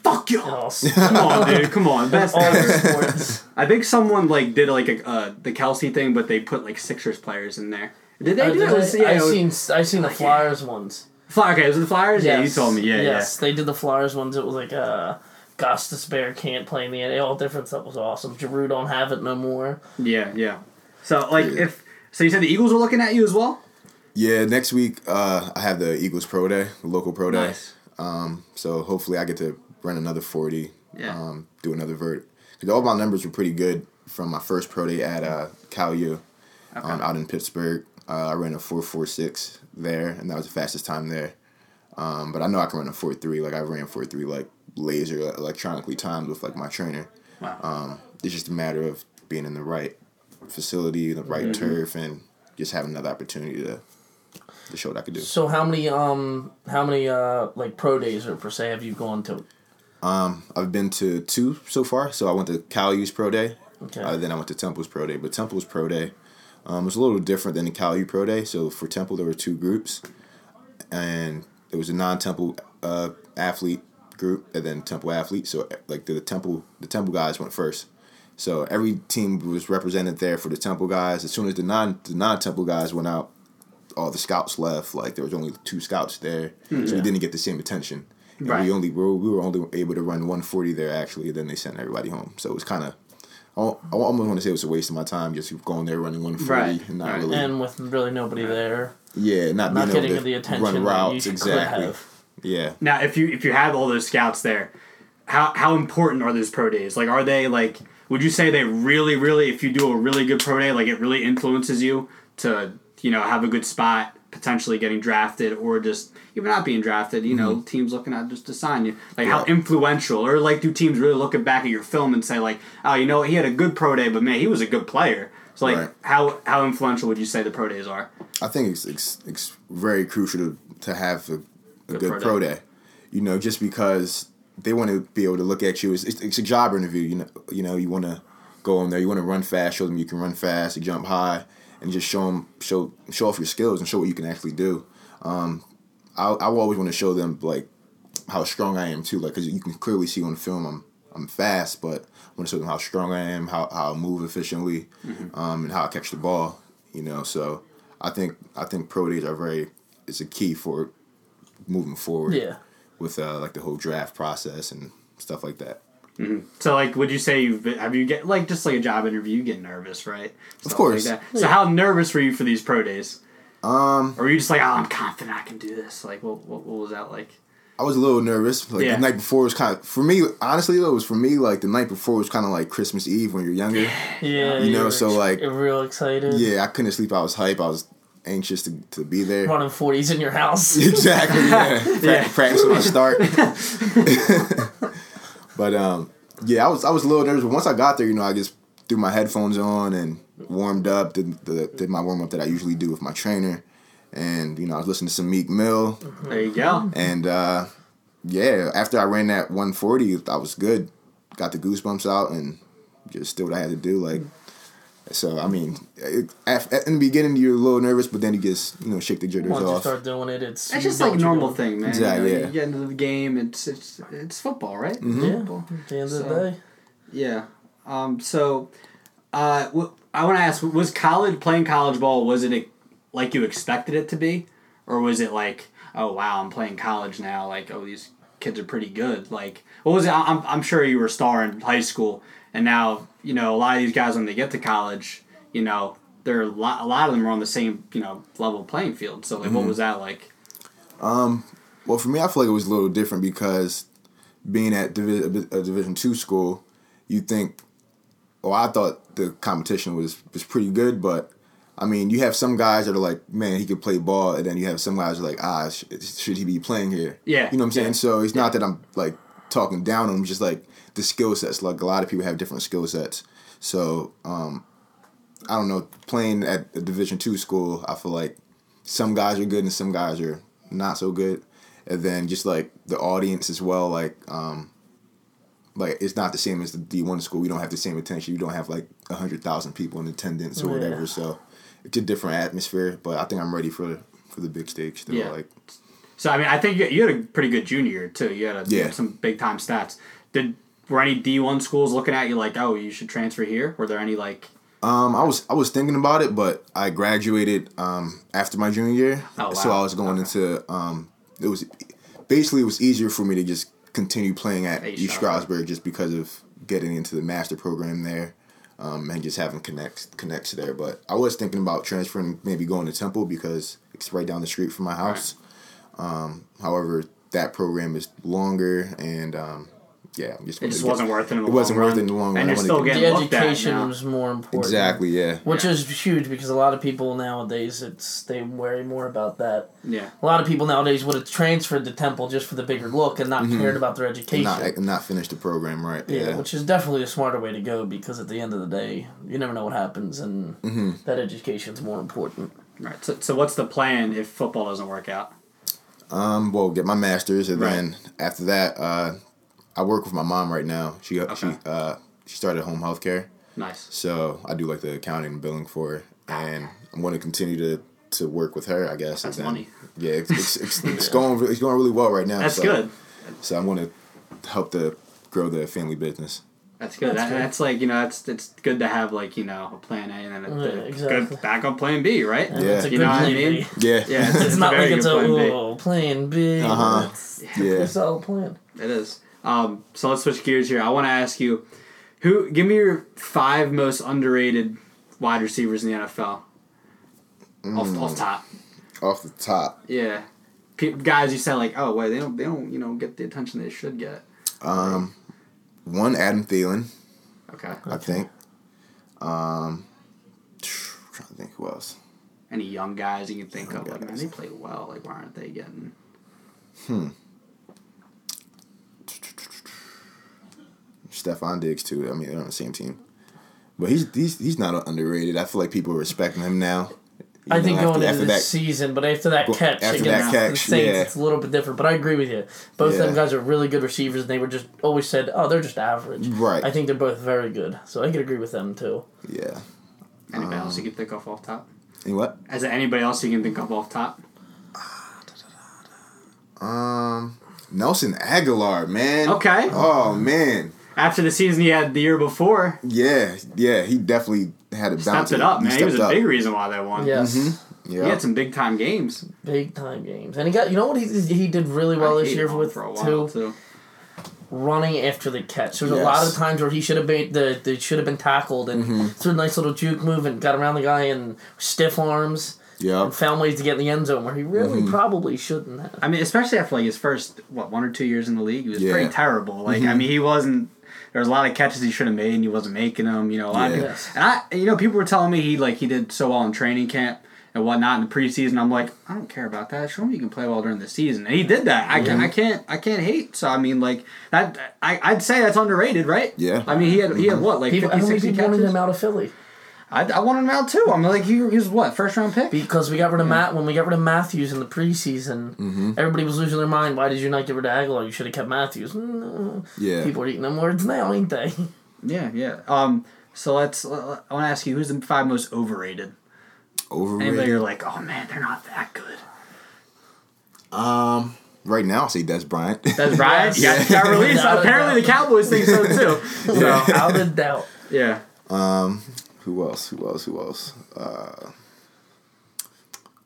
Speaker 1: Fuck you.
Speaker 2: in all, s-
Speaker 1: Come on, dude. Come on. That's,
Speaker 2: all sports.
Speaker 1: I think someone like did like a uh, the Kelce thing, but they put like Sixers players in there. Did they
Speaker 2: Uh,
Speaker 1: do
Speaker 2: did
Speaker 1: it? Was-
Speaker 2: I,
Speaker 1: yeah,
Speaker 2: I
Speaker 1: it
Speaker 2: seen I seen the
Speaker 1: Like, yeah.
Speaker 2: Flyers ones.
Speaker 1: Fly- okay, was it the Flyers? Yeah, you told me. Yeah,
Speaker 2: yes, they did the Flyers ones. It was like uh, Gostisbehere can't play in the NBA. All different stuff was awesome. Giroux don't have it no more.
Speaker 1: yeah, yeah, yeah. So like
Speaker 3: Yeah.
Speaker 1: if so, you said the Eagles were looking at you as well.
Speaker 3: Yeah, next week uh, I have the Eagles Pro Day, local Pro Day.
Speaker 1: Nice.
Speaker 3: Um, so hopefully I get to run another forty.
Speaker 1: Yeah.
Speaker 3: Um, do another vert because all my numbers were pretty good from my first pro day at uh, Cal U, um, out in Pittsburgh. Uh, I ran a four four six there, and that was the fastest time there. Um, but I know I can run a four three. Like I ran four three like laser electronically timed with like my trainer.
Speaker 1: Wow.
Speaker 3: Um, it's just a matter of being in the right facility, the right turf, and just having another opportunity to to show what I could do.
Speaker 2: So how many um how many uh like pro days or per se have you gone to?
Speaker 3: Um, I've been to two so far. So I went to Cal U's Pro Day.
Speaker 2: Okay.
Speaker 3: Uh, then I went to Temple's Pro Day. But Temple's Pro Day um, was a little different than the Cal U Pro Day. So for Temple, there were two groups, and there was a non-Temple uh, athlete group, and then Temple athlete. So like the, Temple, the Temple guys went first. So every team was represented there for the Temple guys. As soon as the non the non Temple guys went out, all the scouts left. Like there was only two scouts there, so we didn't get the same attention. And
Speaker 1: Right.
Speaker 3: we only we were, we were only able to run 140 there actually. Then they sent everybody home. So it was kind of I almost want to say it was a waste of my time just going there running 140
Speaker 1: Right,
Speaker 3: and not
Speaker 1: right.
Speaker 3: really
Speaker 2: And with really nobody there,
Speaker 3: yeah not,
Speaker 2: not
Speaker 3: being
Speaker 2: getting the attention
Speaker 3: run
Speaker 2: that
Speaker 3: routes
Speaker 2: you
Speaker 3: exactly
Speaker 2: could have.
Speaker 3: yeah.
Speaker 1: Now, if you if you have all those scouts there, how how important are those pro days? Like, are they like? Would you say they really, really, if you do a really good pro day, like it really influences you to you know have a good spot, potentially getting drafted, or just even not being drafted? You know, teams looking at just to sign you. Like, how
Speaker 3: Mm-hmm.
Speaker 1: Influential, or like do teams really look back at your film and say like, oh, you know, he had a good pro day, but man, he was a good player. So like,
Speaker 3: Right.
Speaker 1: how how influential would you say the pro days are?
Speaker 3: I think it's, it's, it's very crucial to, to have a, a
Speaker 1: Good
Speaker 3: good,
Speaker 1: pro
Speaker 3: pro day. You know, just because they want to be able to look at you. It's, it's, it's a job interview. You know, you know, you want to go in there. You want to run fast. Show them you can run fast. You jump high, and just show them show show off your skills and show what you can actually do. Um, I I always want to show them like how strong I am too. Like, cause you can clearly see on the film I'm I'm fast, but I want to show them how strong I am, how how I move efficiently, um, and how I catch the ball. You know, so I think I think pro days are very it's a key for moving forward.
Speaker 2: Yeah.
Speaker 3: With uh, like the whole draft process and stuff like that.
Speaker 1: So like, would you say you've been, have you get like just like a job interview? You get nervous, right? Stuff
Speaker 3: course.
Speaker 1: Like that. So how nervous were you for these pro days?
Speaker 3: Um,
Speaker 1: Or were you just like, oh, I'm confident I can do this? Like, what what, what was that like?
Speaker 3: I was a little nervous. Like
Speaker 1: Yeah.
Speaker 3: the night before was kind of for me. Honestly, though, it was for me like the night before was kind of like Christmas Eve when you're younger.
Speaker 2: Yeah.
Speaker 3: You know, so, like-
Speaker 2: real excited.
Speaker 3: Yeah, I couldn't sleep. I was hype. I was anxious to, to be there.
Speaker 2: Running forties in your house.
Speaker 3: exactly. Yeah. Pra-
Speaker 1: Yeah.
Speaker 3: Practicing my start. but um, yeah, I was I was a little nervous. But once I got there, you know, I just threw my headphones on and warmed up. Did the did my warm up that I usually do with my trainer, and you know, I was listening to some Meek Mill,
Speaker 1: There you go.
Speaker 3: and uh, yeah, after I ran that 140, I was good. Got the goosebumps out and just did what I had to do. Like. So I mean, it, af- in the beginning you're a little nervous, but then you just you know shake the jitters
Speaker 2: Once you
Speaker 3: off.
Speaker 2: start doing it, it's
Speaker 1: It's just like
Speaker 2: what
Speaker 1: normal thing, man.
Speaker 3: Exactly,
Speaker 1: You, know,
Speaker 3: yeah.
Speaker 1: you get into the game. It's it's it's football, right?
Speaker 3: Mm-hmm.
Speaker 2: Yeah.
Speaker 1: Football.
Speaker 2: At the end of
Speaker 1: So-
Speaker 2: the day.
Speaker 1: Yeah. Um. So, uh, wh- I want to ask: Was college playing college ball? Was it a, like you expected it to be, or was it like, oh wow, I'm playing college now? Like, oh, these kids are pretty good. Like, what was it? I- I'm I'm sure you were a star in high school, and now you know a lot of these guys when they get to college, you know, they're a lot. A lot of them are on the same you know level playing field. So like, what was that like?
Speaker 3: Well, for me, I feel like it was a little different because being at divi- a Division two school, you think, oh, I thought the competition was was pretty good, but I mean, you have some guys that are like, man, he could play ball, and then you have some guys that are like, ah, sh- should he be playing here?
Speaker 1: Yeah,
Speaker 3: you know what I'm saying.
Speaker 1: yeah.
Speaker 3: So it's not that I'm like talking down on him, just like the skill sets. Like a lot of people have different skill sets. So um, I don't know. Playing at a Division two school, I feel like some guys are good and some guys are not so good. And then just like the audience as well, like um, like it's not the same as the D one school. We don't have the same attention. You don't have like a hundred thousand people in attendance or
Speaker 2: Yeah.
Speaker 3: whatever. So it's a different atmosphere. But I think I'm ready for for the big stage. Still,
Speaker 1: Yeah.
Speaker 3: like
Speaker 1: So I mean, I think you, you had a pretty good junior too. You had, a,
Speaker 3: Yeah.
Speaker 1: had some big time stats. Did were any D one schools looking at you like, oh, you should transfer here? Were there any like?
Speaker 3: Um, I was I was thinking about it, but I graduated um after my junior year,
Speaker 1: Oh,
Speaker 3: so. I was going into um it was basically it was easier for me to just continue playing at
Speaker 1: East Stroudsburg.
Speaker 3: Just because of getting into the master program there, um, and just having connects connects there. But I was thinking about transferring, maybe going to Temple because it's right down the street from my house. Um, however, that program is longer and um, yeah, I'm just
Speaker 1: It just
Speaker 3: gonna get-
Speaker 1: wasn't worth it. In the
Speaker 3: It wasn't
Speaker 1: long
Speaker 3: worth it
Speaker 1: run.
Speaker 3: in the long
Speaker 1: And
Speaker 3: run. I
Speaker 1: you're still
Speaker 3: get-
Speaker 1: getting
Speaker 2: The
Speaker 1: looked at
Speaker 2: education
Speaker 1: now.
Speaker 2: was more important.
Speaker 3: Exactly, yeah.
Speaker 2: Which
Speaker 1: Yeah.
Speaker 2: is huge because a lot of people nowadays it's they worry more about that.
Speaker 1: Yeah.
Speaker 2: A lot of people nowadays would have transferred to Temple just for the bigger look and not cared about their education.
Speaker 3: Not not finish the program right.
Speaker 2: yeah,
Speaker 3: Yeah.
Speaker 2: which is definitely a smarter way to go because at the end of the day, you never know what happens, and
Speaker 3: Mm-hmm.
Speaker 2: that education's more important.
Speaker 1: Right. So, so what's the plan if football doesn't work out?
Speaker 3: Um, well, get my master's, and
Speaker 1: Right.
Speaker 3: then after that, uh, I work with my mom right now. She
Speaker 1: Okay.
Speaker 3: she uh she started home health care,
Speaker 1: Nice.
Speaker 3: so I do like the accounting and billing for her, and I'm going to continue to to work with her. I guess.
Speaker 1: That's
Speaker 3: and then-
Speaker 1: money.
Speaker 3: Yeah, it's it's, it's, it's going it's going really well right now.
Speaker 1: That's
Speaker 3: so,
Speaker 1: good.
Speaker 3: So I'm going to help to grow the family business.
Speaker 1: That's good.
Speaker 2: That's
Speaker 1: That-
Speaker 2: good.
Speaker 1: That's like you know, it's it's good to have like you know a plan A and then a,
Speaker 2: Yeah,
Speaker 1: a
Speaker 2: exactly.
Speaker 1: good backup plan B, right?
Speaker 2: And
Speaker 3: Yeah.
Speaker 1: You know what I mean?
Speaker 3: Yeah.
Speaker 1: Yeah, it's,
Speaker 2: It's, not like it's a
Speaker 1: good plan B.
Speaker 2: plan B.
Speaker 3: Uh-huh.
Speaker 2: It's
Speaker 3: Yeah.
Speaker 2: a solid plan.
Speaker 1: It is. Um, so let's switch gears here. I want to ask you, who? Give me your five most underrated wide receivers in the NFL. Off, off top,
Speaker 3: Off the top,
Speaker 1: yeah. Pe- guys, you said like, oh wait, they don't, they don't, you know, get the attention they should get.
Speaker 3: um, one Adam Thielen,
Speaker 1: Okay.
Speaker 3: I think. Um, trying to think who else.
Speaker 1: Any young guys you can think
Speaker 3: Young
Speaker 1: of? Like, man,
Speaker 3: guys.
Speaker 1: they play well. Like, why aren't they getting?
Speaker 3: Stefon Diggs too. I mean, they're on the same team, but he's he's he's not underrated. I feel like people are respecting him now. You
Speaker 2: I
Speaker 3: know,
Speaker 2: think
Speaker 3: after-
Speaker 2: going into
Speaker 3: after
Speaker 2: the
Speaker 3: that-
Speaker 2: season, but after that
Speaker 3: Go-
Speaker 2: catch
Speaker 3: after
Speaker 2: against
Speaker 3: that
Speaker 2: the Saints,
Speaker 3: yeah.
Speaker 2: it's a little bit different. But I agree with you. Both of them guys are really good receivers, and they were just always said, "Oh, they're just average."
Speaker 3: Right.
Speaker 2: I think they're both very good, so I could agree with them too.
Speaker 3: Yeah.
Speaker 1: Anybody else you can think of off top?
Speaker 3: And what?
Speaker 1: Is there anybody else you can think of off top?
Speaker 3: Um, Nelson Agholor, man.
Speaker 1: Okay.
Speaker 3: Oh man.
Speaker 1: After the season he had the year before,
Speaker 3: Yeah, yeah. He definitely had a bounce.
Speaker 1: stepped it up, man. He, was a
Speaker 3: up.
Speaker 1: big reason why they won.
Speaker 2: Yes,
Speaker 3: Yeah.
Speaker 1: He had some big time games.
Speaker 2: big time games, and he got. You know what he he did really well
Speaker 1: I
Speaker 2: this year with
Speaker 1: for a while
Speaker 2: too
Speaker 1: too.
Speaker 2: running after the catch. There's a lot of times where he should have been the they should have been tackled and
Speaker 3: Mm-hmm.
Speaker 2: threw a nice little juke move and got around the guy and stiff arms
Speaker 3: Yeah.
Speaker 2: and found ways to get in the end zone where he really
Speaker 3: Mm-hmm.
Speaker 2: probably shouldn't have.
Speaker 1: I mean, especially after like his first what one or two years in the league, he was
Speaker 3: Yeah.
Speaker 1: pretty terrible. Like I mean, he wasn't. There was a lot of catches he should have made, and he wasn't making them. You know, a lot of
Speaker 3: Yeah.
Speaker 1: people- and I, you know, people were telling me he like he did so well in training camp and whatnot in the preseason. I'm like, I don't care about that. Show me you can play well during the season, and he did that. I can, I can't, I can't hate. So I mean, like that, I, I'd say that's underrated, right?
Speaker 3: Yeah.
Speaker 1: I mean, he had he had what like
Speaker 2: People,
Speaker 1: 50,
Speaker 2: how many
Speaker 1: 60
Speaker 2: wanted
Speaker 1: catches.
Speaker 2: him out of Philly?
Speaker 1: I, I wanted him out too. I'm like, he, he was what first round pick.
Speaker 2: Because we got rid of Matt when we got rid of Matthews in the preseason.
Speaker 3: Mm-hmm.
Speaker 2: Everybody was losing their mind. Why did you not get rid of Agholor? You should have kept Matthews. Mm,
Speaker 3: Yeah.
Speaker 2: People are eating them words now, ain't they?
Speaker 1: Yeah, yeah. Um, so let's. I want to ask you, who's the five most overrated? Anybody
Speaker 3: Overrated.
Speaker 1: you're like, oh man, they're not that good.
Speaker 3: Um, right now I'll say Dez Bryant.
Speaker 1: That's
Speaker 2: Bryant,
Speaker 1: Yeah, got released. Apparently, the. Cowboys think so too. So
Speaker 2: Without a doubt.
Speaker 1: yeah,
Speaker 3: um, who else? Who else? Who else? Uh,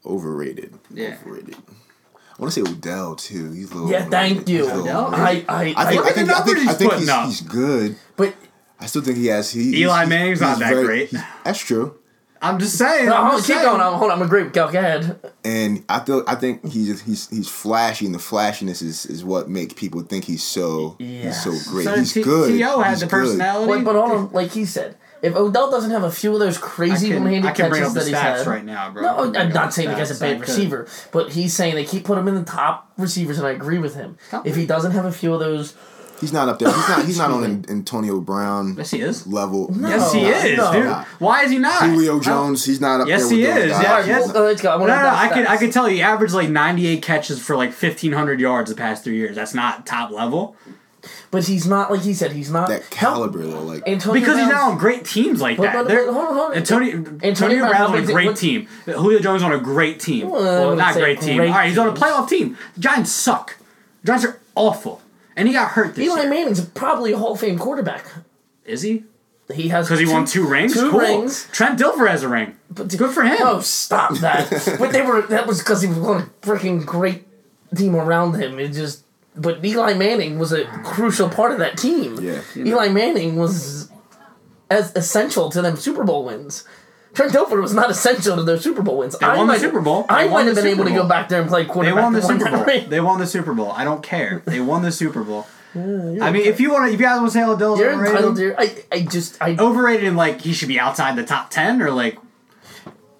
Speaker 3: overrated.
Speaker 1: Yeah.
Speaker 3: Overrated. I want to say Odell too. He's a little.
Speaker 2: Yeah, thank you.
Speaker 3: He's a little
Speaker 1: Odell?
Speaker 2: I, I,
Speaker 3: I think,
Speaker 2: I,
Speaker 3: I
Speaker 1: Look at
Speaker 3: think, I think, I
Speaker 1: he's
Speaker 3: think he's, he's good.
Speaker 2: but
Speaker 3: I still think he has. He,
Speaker 1: Eli Manning's not that
Speaker 3: very-
Speaker 1: great.
Speaker 3: That's true.
Speaker 1: I'm just saying.
Speaker 2: no,
Speaker 1: I'm
Speaker 2: hold,
Speaker 1: just
Speaker 2: keep
Speaker 1: saying.
Speaker 2: going. I'm, hold on. I'm agree. Go, go ahead.
Speaker 3: And I feel I think he's he's he's flashy, and the flashiness is, is what makes people think he's so
Speaker 2: Yes.
Speaker 3: he's so great.
Speaker 1: So
Speaker 3: he's
Speaker 1: T-
Speaker 3: good.
Speaker 1: T.O. had
Speaker 3: He's
Speaker 1: the
Speaker 3: good.
Speaker 1: personality.
Speaker 2: Wait, but hold on. Like he said, if Odell doesn't have a few of those crazy
Speaker 1: can,
Speaker 2: one-handed
Speaker 1: I can bring
Speaker 2: catches
Speaker 1: up the
Speaker 2: that he's
Speaker 1: stats
Speaker 2: had,
Speaker 1: right now, bro.
Speaker 2: No, I'm not saying the guy's a bad receiver, but he's saying they keep putting him in the top receivers, and I agree with him.
Speaker 1: Top.
Speaker 2: If he doesn't have a few of those,
Speaker 3: He's not up there. He's not. He's not on an Antonio Brown
Speaker 1: Yes, he is.
Speaker 3: level.
Speaker 2: No.
Speaker 1: Yes, he is,
Speaker 2: no.
Speaker 1: dude. Why is he not?
Speaker 3: Julio Jones. He's not up
Speaker 1: Yes,
Speaker 3: there.
Speaker 1: he
Speaker 3: with those
Speaker 1: is.
Speaker 3: guys.
Speaker 1: Yeah, yes.
Speaker 2: well, let's go. I oh,
Speaker 1: No,
Speaker 2: no,
Speaker 1: no. I can, I can tell you, he averaged like 98 catches for like 1,500 yards the past three years. That's not top level.
Speaker 2: But he's not like he said. He's not
Speaker 3: that caliber though. Like
Speaker 2: Antonio
Speaker 1: Because he's not on great teams like
Speaker 2: But-
Speaker 1: that.
Speaker 2: but-
Speaker 1: They're-
Speaker 2: but hold on, hold on.
Speaker 1: Antonio, Antonio
Speaker 2: Brown,
Speaker 1: Brown's on a great
Speaker 2: but-
Speaker 1: team. Julio Jones on a great team.
Speaker 2: Well,
Speaker 1: Well,
Speaker 2: wouldn't
Speaker 1: not great team.
Speaker 2: great
Speaker 1: All right, he's on a playoff team. Giants suck. Giants are awful. And he got hurt this
Speaker 2: Eli
Speaker 1: year.
Speaker 2: Manning's probably a Hall of Fame quarterback.
Speaker 1: Is he?
Speaker 2: He has
Speaker 1: Because he won two rings?
Speaker 2: Two
Speaker 1: cool.
Speaker 2: rings.
Speaker 1: Trent Dilfer has a ring. But good for him.
Speaker 2: Oh, stop that! but they were that was because he was on a freaking great team around him. It just, but Eli Manning was a crucial part of that team.
Speaker 3: Yeah.
Speaker 2: Eli Manning was as essential to them Super Bowl wins. Trent Dilfer was not essential to their Super Bowl wins.
Speaker 1: They won the Super Bowl.
Speaker 2: I might have
Speaker 1: the
Speaker 2: been able
Speaker 1: Super
Speaker 2: to go back there and play quarterback.
Speaker 1: They
Speaker 2: quarterback.
Speaker 1: won the Super Bowl.
Speaker 2: ring.
Speaker 1: They won the Super Bowl. I don't care. They won the Super Bowl. I mean, if you want to, if you guys want to say Odell's
Speaker 2: You're entitled
Speaker 1: overrated,
Speaker 2: to. I, I just I.
Speaker 1: overrated him like he should be outside the top ten or like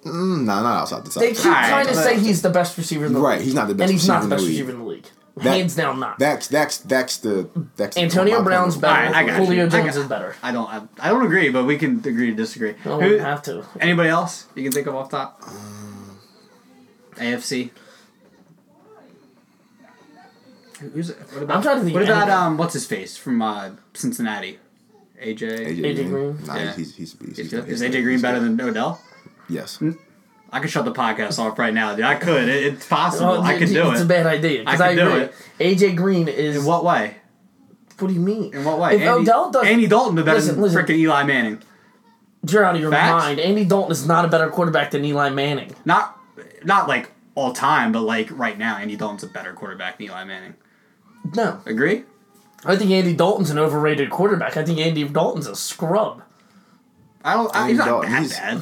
Speaker 3: mm, nah, not outside the top.
Speaker 2: They keep
Speaker 1: Alright,
Speaker 2: trying to say he's the best receiver in the
Speaker 3: Right,
Speaker 2: league.
Speaker 3: he's not the best
Speaker 2: and he's not the
Speaker 3: receiver in the
Speaker 2: best receiver in the league.
Speaker 3: That-
Speaker 2: Hands down, not.
Speaker 3: That's that's that's the that's
Speaker 2: Antonio
Speaker 3: my
Speaker 2: Brown's better.
Speaker 1: Alright, I got you.
Speaker 2: Julio
Speaker 1: I
Speaker 2: Jones
Speaker 1: got-
Speaker 2: is better.
Speaker 1: I don't I, I don't agree, but we can agree to disagree.
Speaker 2: I
Speaker 1: Who-
Speaker 2: don't have to.
Speaker 1: anybody else you can think of off top? Um, AFC. Who- Who's what about?
Speaker 2: I'm trying to think
Speaker 1: What about
Speaker 2: anybody.
Speaker 1: um? What's his face from uh, Cincinnati? AJ.
Speaker 2: AJ Green?
Speaker 3: Nah,
Speaker 1: Yeah.
Speaker 3: he's he's, he's,
Speaker 1: Is,
Speaker 3: he's,
Speaker 1: is AJ Green better than Odell?
Speaker 3: Yes.
Speaker 1: I could shut the podcast off right now, dude. I could. It, it's possible.
Speaker 2: Oh,
Speaker 1: I could do it.
Speaker 2: It's a bad idea because
Speaker 1: I
Speaker 2: I,
Speaker 1: could do
Speaker 2: agree. AJ Green is.
Speaker 1: In what way?
Speaker 2: What do you mean?
Speaker 1: In what way?
Speaker 2: If
Speaker 1: Andy,
Speaker 2: Odell does,
Speaker 1: Andy Dalton is better
Speaker 2: Listen,
Speaker 1: than freaking Eli Manning.
Speaker 2: you're out of your
Speaker 1: Facts?
Speaker 2: mind. Andy Dalton is not a better quarterback than Eli Manning.
Speaker 1: Not, not like all time, but like right now, Andy Dalton's a better quarterback than Eli Manning.
Speaker 2: No,
Speaker 1: Agree?
Speaker 2: I think Andy Dalton's an overrated quarterback. I think Andy Dalton's a scrub.
Speaker 1: I don't. I,
Speaker 3: Andy
Speaker 1: he's not
Speaker 3: Dalton,
Speaker 1: that
Speaker 3: he's-
Speaker 1: bad.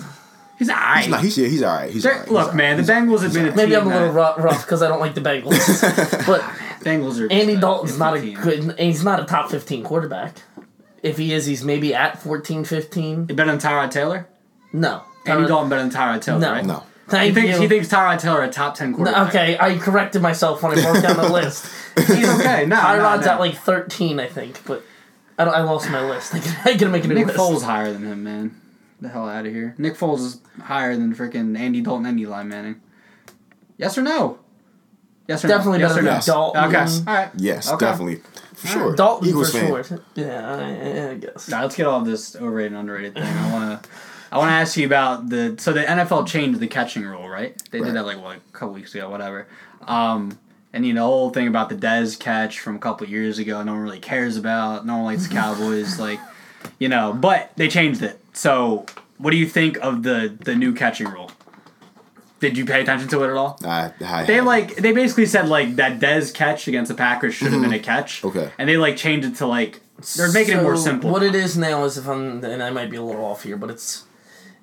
Speaker 1: He's alright.
Speaker 3: He's not. He's yeah, he's all right. He's
Speaker 1: They're-
Speaker 3: all right.
Speaker 1: Look, man, the Bengals have been a
Speaker 2: Maybe
Speaker 1: team
Speaker 2: I'm a little
Speaker 1: that-
Speaker 2: rough because I don't like the Bengals, but
Speaker 1: Bengals are.
Speaker 2: Andy Dalton's not a
Speaker 1: team.
Speaker 2: good. He's not a top 15 quarterback. If he is, he's maybe at 14, 15.
Speaker 1: You better than Tyrod Taylor.
Speaker 2: No,
Speaker 1: Andy Dalton better than Tyrod Taylor,
Speaker 2: No.
Speaker 1: right?
Speaker 3: No.
Speaker 2: Thank
Speaker 1: He thinks
Speaker 2: you.
Speaker 1: he thinks Tyrod Taylor a top ten
Speaker 2: No,
Speaker 1: quarterback.
Speaker 2: okay, I corrected myself when I broke down the list.
Speaker 1: he's okay. No,
Speaker 2: Tyrod's
Speaker 1: no, no.
Speaker 2: at like 13, I think, but I don't. I lost my list. I gotta- I gotta make a new
Speaker 1: Nick
Speaker 2: list.
Speaker 1: Foles higher than him, man. The hell out of here. Nick Foles is higher than freaking Andy Dalton and Eli Manning. Yes or no? Yes or
Speaker 2: Definitely
Speaker 1: no? Yes
Speaker 2: better
Speaker 1: or
Speaker 2: than
Speaker 1: no?
Speaker 2: Dalton.
Speaker 1: Okay. All right.
Speaker 3: Yes,
Speaker 1: Okay.
Speaker 3: definitely for sure.
Speaker 2: Dalton
Speaker 3: Eagles
Speaker 2: for
Speaker 3: fan.
Speaker 2: sure. Yeah, I, I guess.
Speaker 1: Now let's get all this overrated and underrated thing. I want to. I want to ask you about the so the NFL changed the catching rule, right? They
Speaker 3: Right.
Speaker 1: did that like what, a couple weeks ago, whatever. Um, and you know the whole thing about the Dez catch from a couple years ago, no one really cares about. No one likes the Cowboys, like you know. But they changed it. So what do you think of the the new catching rule? Did you pay attention to it at all?
Speaker 3: I, I
Speaker 1: They
Speaker 3: haven't.
Speaker 1: like they basically said like that Dez catch against the Packers should have been a mm-hmm. catch.
Speaker 3: Okay.
Speaker 1: And they like changed it to like they're making it more simple.
Speaker 2: What it is now is if I'm, and I might be a little off here, but it's,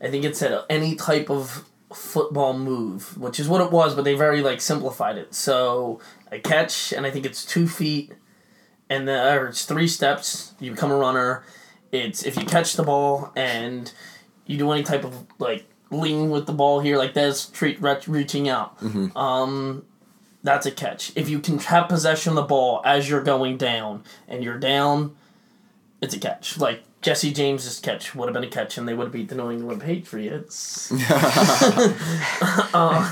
Speaker 2: I think it said any type of football move, which is what it was, but they very like simplified it. So a catch, and I think it's two feet, and the, or it's three steps. You become a runner. It's if you catch the ball and you do any type of like lean with the ball here, like that's treat reach, reaching out. Um, that's a catch. If you can have possession of the ball as you're going down and you're down, it's a catch. Like Jesse James's catch would have been a catch, and they would have beat the New England Patriots.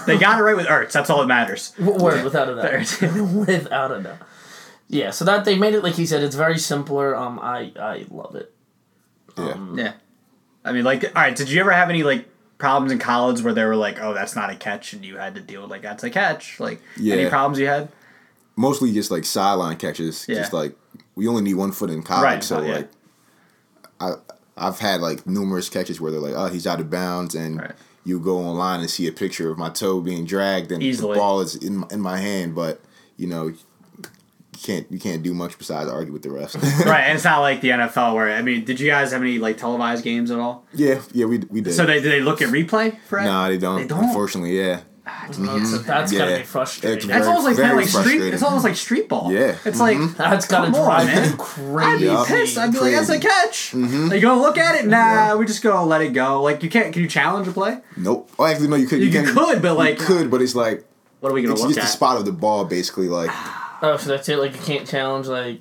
Speaker 1: They got it right with Ertz. That's all that matters.
Speaker 2: Word without a doubt. Without a doubt. Yeah, so that they made it like he said. It's very simpler. Um, I I love it.
Speaker 3: Yeah.
Speaker 1: Um, yeah. I mean, like, all right. Did you ever have any like problems in college where they were like, "Oh, that's not a catch," and you had to deal with like, "That's a catch." Like, any problems you had?
Speaker 3: Mostly just like sideline catches.
Speaker 1: Yeah.
Speaker 3: Just like we only need one foot in college,
Speaker 1: Right,
Speaker 3: so
Speaker 1: yeah.
Speaker 3: like I I've had like numerous catches where they're like, oh, he's out of bounds, and
Speaker 1: Right.
Speaker 3: you go online and see a picture of my toe being dragged, and
Speaker 1: Easily.
Speaker 3: the ball is in in my hand, but you know. You can't you can't do much besides argue with the refs.
Speaker 1: right. And it's not like the NFL where I mean, did you guys have any like televised games at all?
Speaker 3: yeah, yeah, we we did.
Speaker 1: So they did they look at replay for it?
Speaker 3: nah, they don't.
Speaker 1: They don't?
Speaker 3: Unfortunately, yeah.
Speaker 2: Ah, that's, that's gotta be frustrating.
Speaker 3: It's
Speaker 1: That's
Speaker 3: Very-
Speaker 1: almost like playing
Speaker 3: very
Speaker 1: like street. It's almost like street ball.
Speaker 3: Yeah.
Speaker 1: It's like mm-hmm.
Speaker 2: that's gotta
Speaker 1: Come on,
Speaker 2: drive
Speaker 1: man.
Speaker 2: you
Speaker 1: I'd be
Speaker 3: Yeah.
Speaker 1: pissed. I'd be like, "That's a
Speaker 3: Crazy.
Speaker 1: catch." Are you gonna look at it? Nah, we just gonna let it go. Like you can't. Can you challenge a play?
Speaker 3: Nope. Oh, actually, no, you could.
Speaker 1: You,
Speaker 3: can't-
Speaker 1: could, but like,
Speaker 3: you could, but it's like
Speaker 1: what are we gonna
Speaker 3: it's
Speaker 1: look
Speaker 3: just
Speaker 1: at?
Speaker 3: the spot of the ball, basically. Like ah.
Speaker 2: Oh, so that's it. Like you can't challenge. Like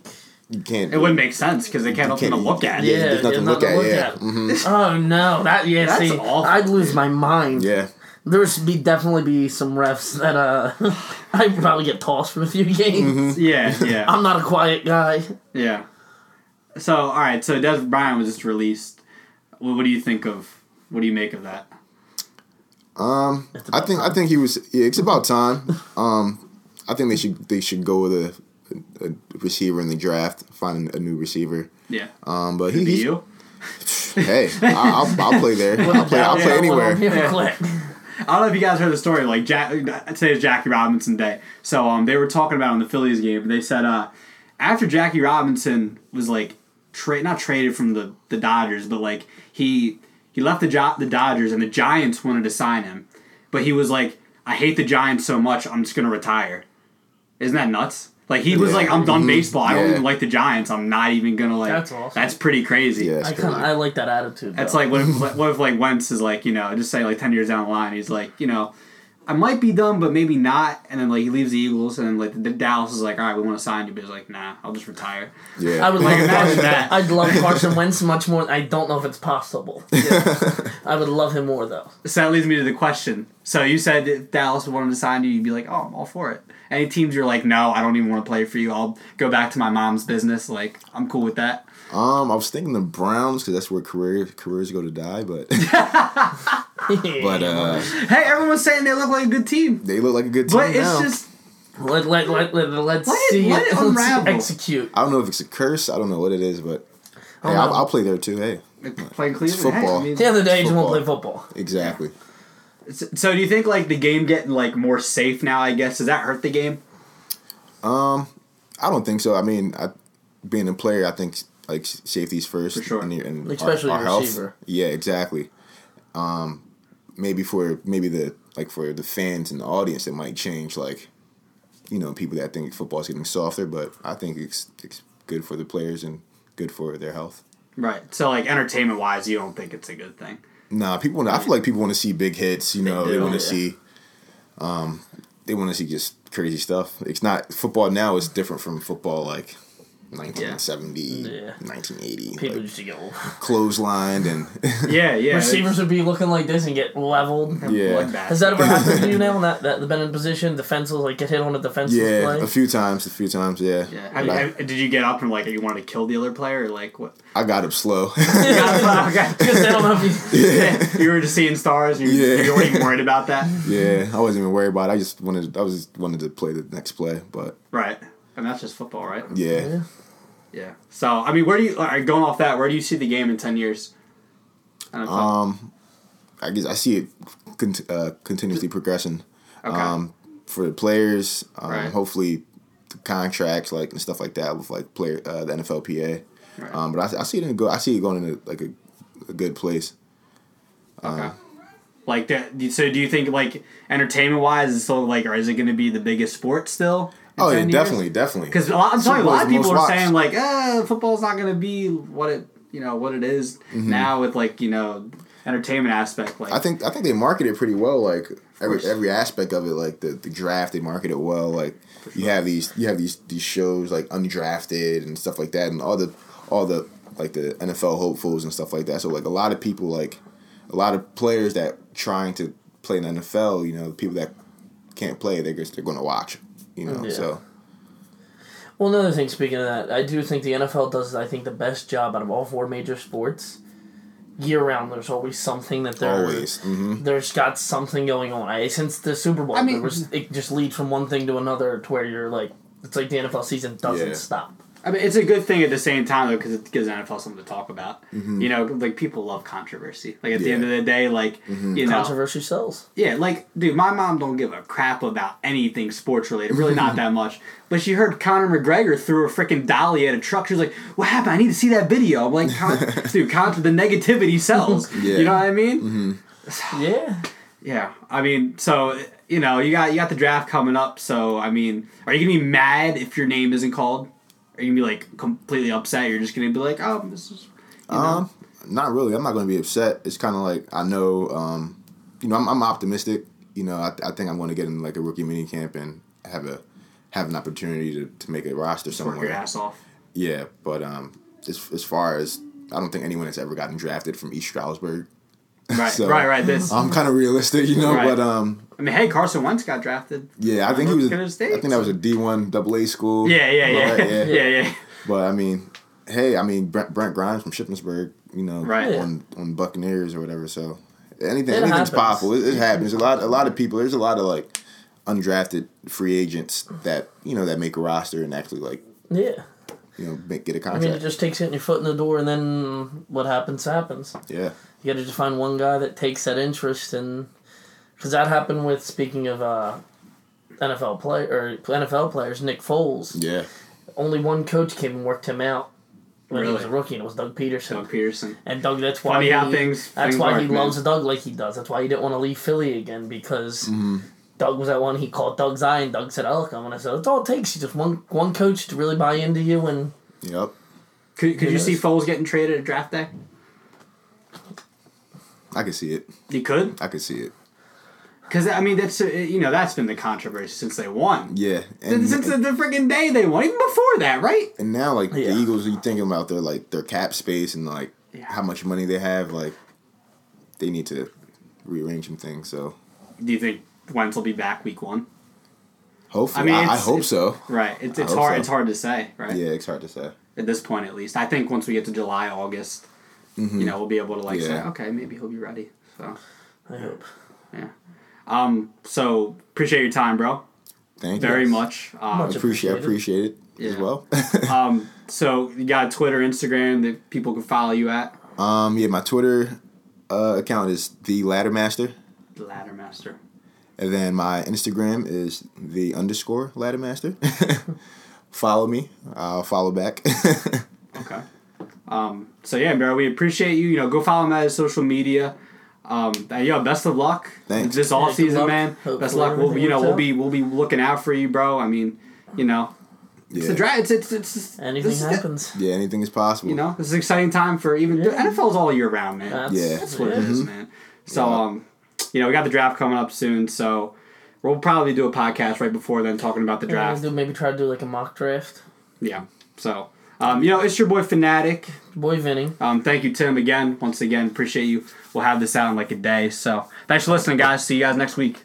Speaker 3: you can't.
Speaker 1: It wouldn't make sense because they can't have nothing to look at.
Speaker 2: yeah,
Speaker 3: there's nothing to look at, yeah. Mm-hmm.
Speaker 2: Oh no, that yeah.
Speaker 1: That's
Speaker 2: see,
Speaker 1: awful.
Speaker 2: I'd lose my mind.
Speaker 3: Yeah.
Speaker 2: There's be definitely be some refs that uh I'd probably get tossed from a few games.
Speaker 1: Yeah, yeah,
Speaker 2: I'm not a quiet guy.
Speaker 1: yeah. So, all right. So, Dez Bryant was just released. What, what do you think of? What do you make of that?
Speaker 3: Um, I think I think he was. Yeah, it's about time. Um, I think they should they should go with a, a, a receiver in the draft, find a new receiver.
Speaker 1: Yeah.
Speaker 3: Um, but
Speaker 1: Could
Speaker 3: he,
Speaker 1: be
Speaker 3: he's,
Speaker 1: you.
Speaker 3: hey, I, I'll, I'll play there. I'll play. I'll play
Speaker 2: Yeah,
Speaker 3: anywhere.
Speaker 2: real
Speaker 1: Yeah. I don't know if you guys heard the story. Like Jack, today is Jackie Robinson Day, so um, they were talking about it on the Phillies game. They said uh, after Jackie Robinson was like trade, not traded from the, the Dodgers, but like he he left the jo- the Dodgers and the Giants wanted to sign him, but he was like, I hate the Giants so much, I'm just gonna retire. Isn't that nuts? Like he was
Speaker 3: Yeah.
Speaker 1: like, I'm done
Speaker 3: Mhm.
Speaker 1: baseball. I don't even like the Giants. I'm not even gonna like.
Speaker 2: That's awesome.
Speaker 1: That's pretty crazy.
Speaker 3: Yeah,
Speaker 2: I
Speaker 3: it's
Speaker 2: kind of. I like that attitude.
Speaker 1: That's
Speaker 2: though.
Speaker 1: like what if, what if like Wentz is like you know just say like ten years down the line he's like you know I might be dumb, but maybe not and then like he leaves the Eagles and then like the Dallas is like all right we want to sign you but he's like nah I'll just retire
Speaker 3: Yeah,
Speaker 2: I would
Speaker 1: Like,
Speaker 2: love
Speaker 1: imagine
Speaker 2: Carson,
Speaker 1: that.
Speaker 2: I'd love Carson Wentz much more. I don't know if it's possible. I would love him more though.
Speaker 1: so that leads me to the question so you said if Dallas wanted to sign you you'd be like oh I'm all for it any teams you're like no I don't even want to play for you I'll go back to my mom's business like I'm cool with that
Speaker 3: Um, I was thinking the Browns because that's where career careers go to die, but but uh,
Speaker 1: hey everyone's saying they look like a good team
Speaker 3: they look like a good team
Speaker 1: but it's
Speaker 3: now.
Speaker 1: just
Speaker 2: let let let, let let's
Speaker 1: Let it-
Speaker 2: see
Speaker 1: let it
Speaker 2: let's
Speaker 1: unravel.
Speaker 2: execute.
Speaker 3: I don't know if it's a curse. I don't know what it is, but hey,
Speaker 2: Oh,
Speaker 3: I'll. I'll play there too. Hey,
Speaker 1: playing Cleveland hey,
Speaker 3: football.
Speaker 1: I mean-
Speaker 2: the other day, you just won't play football.
Speaker 3: exactly.
Speaker 1: So, so do you think like the game getting like more safe now? I guess does that hurt the game?
Speaker 3: Um, I don't think so. I mean, I, being a player, I think like safety's first,
Speaker 1: For sure.
Speaker 3: and, your- and
Speaker 2: Especially
Speaker 3: our, our
Speaker 2: your
Speaker 3: health. Yeah, exactly. Um, maybe for maybe the like for the fans and the audience, it might change. Like, you know, people that think football's getting softer, but I think it's it's good for the players and good for their health.
Speaker 1: Right. So like entertainment wise, you don't think it's a good thing.
Speaker 3: Nah, people. wanna- I feel like people want to see big hits. You know, they,
Speaker 2: do,
Speaker 3: want to
Speaker 2: yeah.
Speaker 3: see. Um, they want to see just crazy stuff. It's not football now. is different from football like 1970,
Speaker 2: Yeah.
Speaker 3: 1980.
Speaker 2: People
Speaker 3: like,
Speaker 2: used to go.
Speaker 3: clotheslined and
Speaker 1: Yeah, yeah.
Speaker 2: Receivers would be looking like this and get leveled.
Speaker 3: yeah,
Speaker 1: Bloodbath.
Speaker 2: Has that ever happened to you now? That that been in position, defense will like get hit on a defensive
Speaker 3: yeah,
Speaker 2: play.
Speaker 3: a few times, a few times. Yeah,
Speaker 1: Yeah. Have,
Speaker 3: But I,
Speaker 1: have- did you get up and like you wanted to kill the other player or like what?
Speaker 3: I got up slow.
Speaker 1: okay.
Speaker 2: Because they don't know if you.
Speaker 3: yeah,
Speaker 1: You were just seeing stars. You,
Speaker 3: Yeah.
Speaker 1: you weren't even worried about that.
Speaker 3: yeah. I wasn't even worried about. it. I just wanted. I was just wanted to play the next play, but
Speaker 1: Right. And that's just football, right?
Speaker 3: yeah.
Speaker 2: Yeah.
Speaker 1: Yeah. So I mean, where do you right, going off that? Where do you see the game in ten years? NFL?
Speaker 3: Um, I guess I see it cont- uh, continuously progressing.
Speaker 1: Okay.
Speaker 3: Um, for the players, um,
Speaker 1: Right.
Speaker 3: hopefully the contracts like and stuff like that with like player uh, the NFLPA.
Speaker 1: Right.
Speaker 3: Um, but I, I see it in go. I see it going into like a, a good place.
Speaker 1: okay. Like that. So do you think like entertainment wise, is still like, or is it going to be the biggest sport still?
Speaker 3: Oh yeah,
Speaker 1: 10 years?
Speaker 3: definitely, definitely.
Speaker 1: Because I'm telling you, a lot of people are saying like, uh, football's not going to be what it, you know, what it is
Speaker 3: Mm-hmm.
Speaker 1: now with like you know, entertainment aspect. Like,
Speaker 3: I think I think they market it pretty well. Like every every aspect of it, like the, the draft, they market it well. Like you have these you have these these shows like undrafted and stuff like that, and all the all the like the NFL hopefuls and stuff like that. So like a lot of people like a lot of players that trying to play in the NFL, you know, people that can't play, they're just they're going to watch. You know,
Speaker 2: Yeah.
Speaker 3: so
Speaker 2: Well, another thing. Speaking of that, I do think the NFL does. I think the best job out of all four major sports. Year round, there's always something that they're
Speaker 3: always. hmm
Speaker 2: there's got something going on. I, since the Super Bowl,
Speaker 1: I mean-
Speaker 2: there was, it just leads from one thing to another to where you're like, it's like the NFL season doesn't
Speaker 3: Yeah.
Speaker 2: stop.
Speaker 1: I mean, it's a good thing at the same time though, because it gives NFL something to talk about.
Speaker 3: Mm-hmm.
Speaker 1: You know, like people love controversy. Like at the end of the day, like
Speaker 3: Mm-hmm.
Speaker 1: you know,
Speaker 2: Controversy sells.
Speaker 1: yeah, like dude, my mom don't give a crap about anything sports related. Really, not that much. But she heard Conor McGregor threw a freaking dolly at a truck. She was like, "What happened? I need to see that video." I'm like, Con- "Dude, Con- the negativity sells."
Speaker 3: Yeah.
Speaker 1: You know what I mean?
Speaker 3: Mm-hmm.
Speaker 2: Yeah.
Speaker 1: Yeah, I mean, so you know, you got you got the draft coming up. So I mean, are you gonna be mad if your name isn't called? Are you gonna be like completely upset? You're just gonna be like, oh, this is. You know?
Speaker 3: Um, not really. I'm not going to be upset. It's kind of like I know, um, you know, I'm, I'm optimistic. You know, I, I think I'm going to get in like a rookie mini camp and have a have an opportunity to, to make a roster somewhere.
Speaker 1: work your ass off.
Speaker 3: Yeah, but um, as as far as I don't think anyone has ever gotten drafted from East Stroudsburg.
Speaker 1: Right,
Speaker 3: So,
Speaker 1: right, right. This,
Speaker 3: I'm kind of realistic, you know.
Speaker 1: Right.
Speaker 3: But um,
Speaker 1: I mean, hey, Carson Wentz got drafted.
Speaker 3: yeah, I think he was.
Speaker 1: North Dakota State,
Speaker 3: I think that was a D1 double A school.
Speaker 1: Yeah, yeah, yeah,
Speaker 3: Right,
Speaker 1: yeah,
Speaker 3: yeah.
Speaker 1: yeah.
Speaker 3: But I mean, hey, I mean Brent, Brent Grimes from Shippensburg, you know,
Speaker 1: Right.
Speaker 3: On on Buccaneers or whatever. So anything,
Speaker 2: It
Speaker 3: anything's
Speaker 2: happens.
Speaker 3: possible. It, it happens. A lot, a lot of people. There's a lot of like undrafted free agents that you know that make a roster and actually like
Speaker 2: Yeah.
Speaker 3: you know make, get a
Speaker 2: I
Speaker 3: contract.
Speaker 2: I mean, it just takes getting your foot in the door, and then what happens happens.
Speaker 3: yeah,
Speaker 2: You got to just find one guy that takes that interest, and because that happened with speaking of uh, NFL play or NFL players, Nick Foles.
Speaker 3: yeah,
Speaker 2: Only one coach came and worked him out when he was a rookie, and it was Doug Pederson.
Speaker 1: Doug Pederson.
Speaker 2: And Doug, that's why
Speaker 1: Funny
Speaker 2: he,
Speaker 1: how things-
Speaker 2: That's
Speaker 1: things
Speaker 2: why
Speaker 1: work,
Speaker 2: he
Speaker 1: man.
Speaker 2: loves Doug like he does. That's why he didn't want to leave Philly again because
Speaker 3: Mm-hmm.
Speaker 2: Doug was that one. He called Doug's eye, and Doug said, "Oh, look, I'm gonna." say That's all it takes. You just one one coach to really buy into you, and
Speaker 3: yep.
Speaker 1: Could, could you see
Speaker 2: Yes.
Speaker 1: Foles getting traded at draft day?
Speaker 3: I could see it.
Speaker 1: You could,
Speaker 3: I could see it.
Speaker 1: because I mean that's uh, you know that's been the controversy since they won.
Speaker 3: Yeah, and,
Speaker 1: since the, the freaking day they won, even before that, right?
Speaker 3: and now like
Speaker 2: Yeah.
Speaker 3: the Eagles, you thinking about their like their cap space and like
Speaker 1: Yeah.
Speaker 3: how much money they have, like they need to rearrange some things. So
Speaker 1: Do you think Wentz will be back week one?
Speaker 3: hopefully,
Speaker 1: I
Speaker 3: I,
Speaker 1: mean,
Speaker 3: I,
Speaker 1: it's-
Speaker 3: hope so.
Speaker 1: Right. It's it's hard.
Speaker 3: so.
Speaker 1: It's hard to say, right?
Speaker 3: Yeah, it's hard to say.
Speaker 1: At this point, at least, I think once we get to July, August, you know, we'll be able to like say,
Speaker 3: Mm-hmm.
Speaker 1: Okay, maybe he'll be ready. So,
Speaker 2: I hope. Yeah.
Speaker 1: Um, so appreciate your time, bro.
Speaker 3: Thank you.
Speaker 1: Very
Speaker 3: guys.
Speaker 1: much. Um,
Speaker 2: Much
Speaker 3: appreciate
Speaker 2: appreciated.
Speaker 3: appreciate it as well.
Speaker 1: um, so you got Twitter, Instagram that people can follow you at.
Speaker 3: um, yeah, my Twitter uh, account is the Ladder Master,
Speaker 1: The Ladder Master.
Speaker 3: and then my Instagram is the underscore Ladder Master. follow me. I'll follow back.
Speaker 1: Okay. Um, so yeah, bro, we appreciate you. You know, go follow him at his social media. Um, and, yo, best of luck
Speaker 3: Thanks.
Speaker 1: this off
Speaker 2: good
Speaker 1: season,
Speaker 2: luck.
Speaker 1: man.
Speaker 2: Hopefully
Speaker 1: best of luck. We'll, you know, we'll
Speaker 2: out.
Speaker 1: be we'll be looking out for you, bro. I mean, you know, it's
Speaker 3: yeah.
Speaker 1: the draft. It's it's it's, it's
Speaker 2: Anything
Speaker 1: this
Speaker 2: happens.
Speaker 3: yeah, anything is possible.
Speaker 1: You know, this is an exciting time for even the
Speaker 2: Yeah.
Speaker 1: NFL's all year round, man.
Speaker 2: That's,
Speaker 3: Yeah.
Speaker 1: That's what it is, man. So,
Speaker 3: Yeah.
Speaker 1: um, you know, we got the draft coming up soon, so we'll probably do a podcast right before then talking about the draft.
Speaker 2: do maybe try to do like a mock draft.
Speaker 1: Yeah. So, um, you know, it's your boy Fanatic.
Speaker 2: Boy, Vinny.
Speaker 1: Um, thank you, Tim, again. Once again, appreciate you. We'll have this out in like a day. So, thanks for listening, guys. See you guys next week.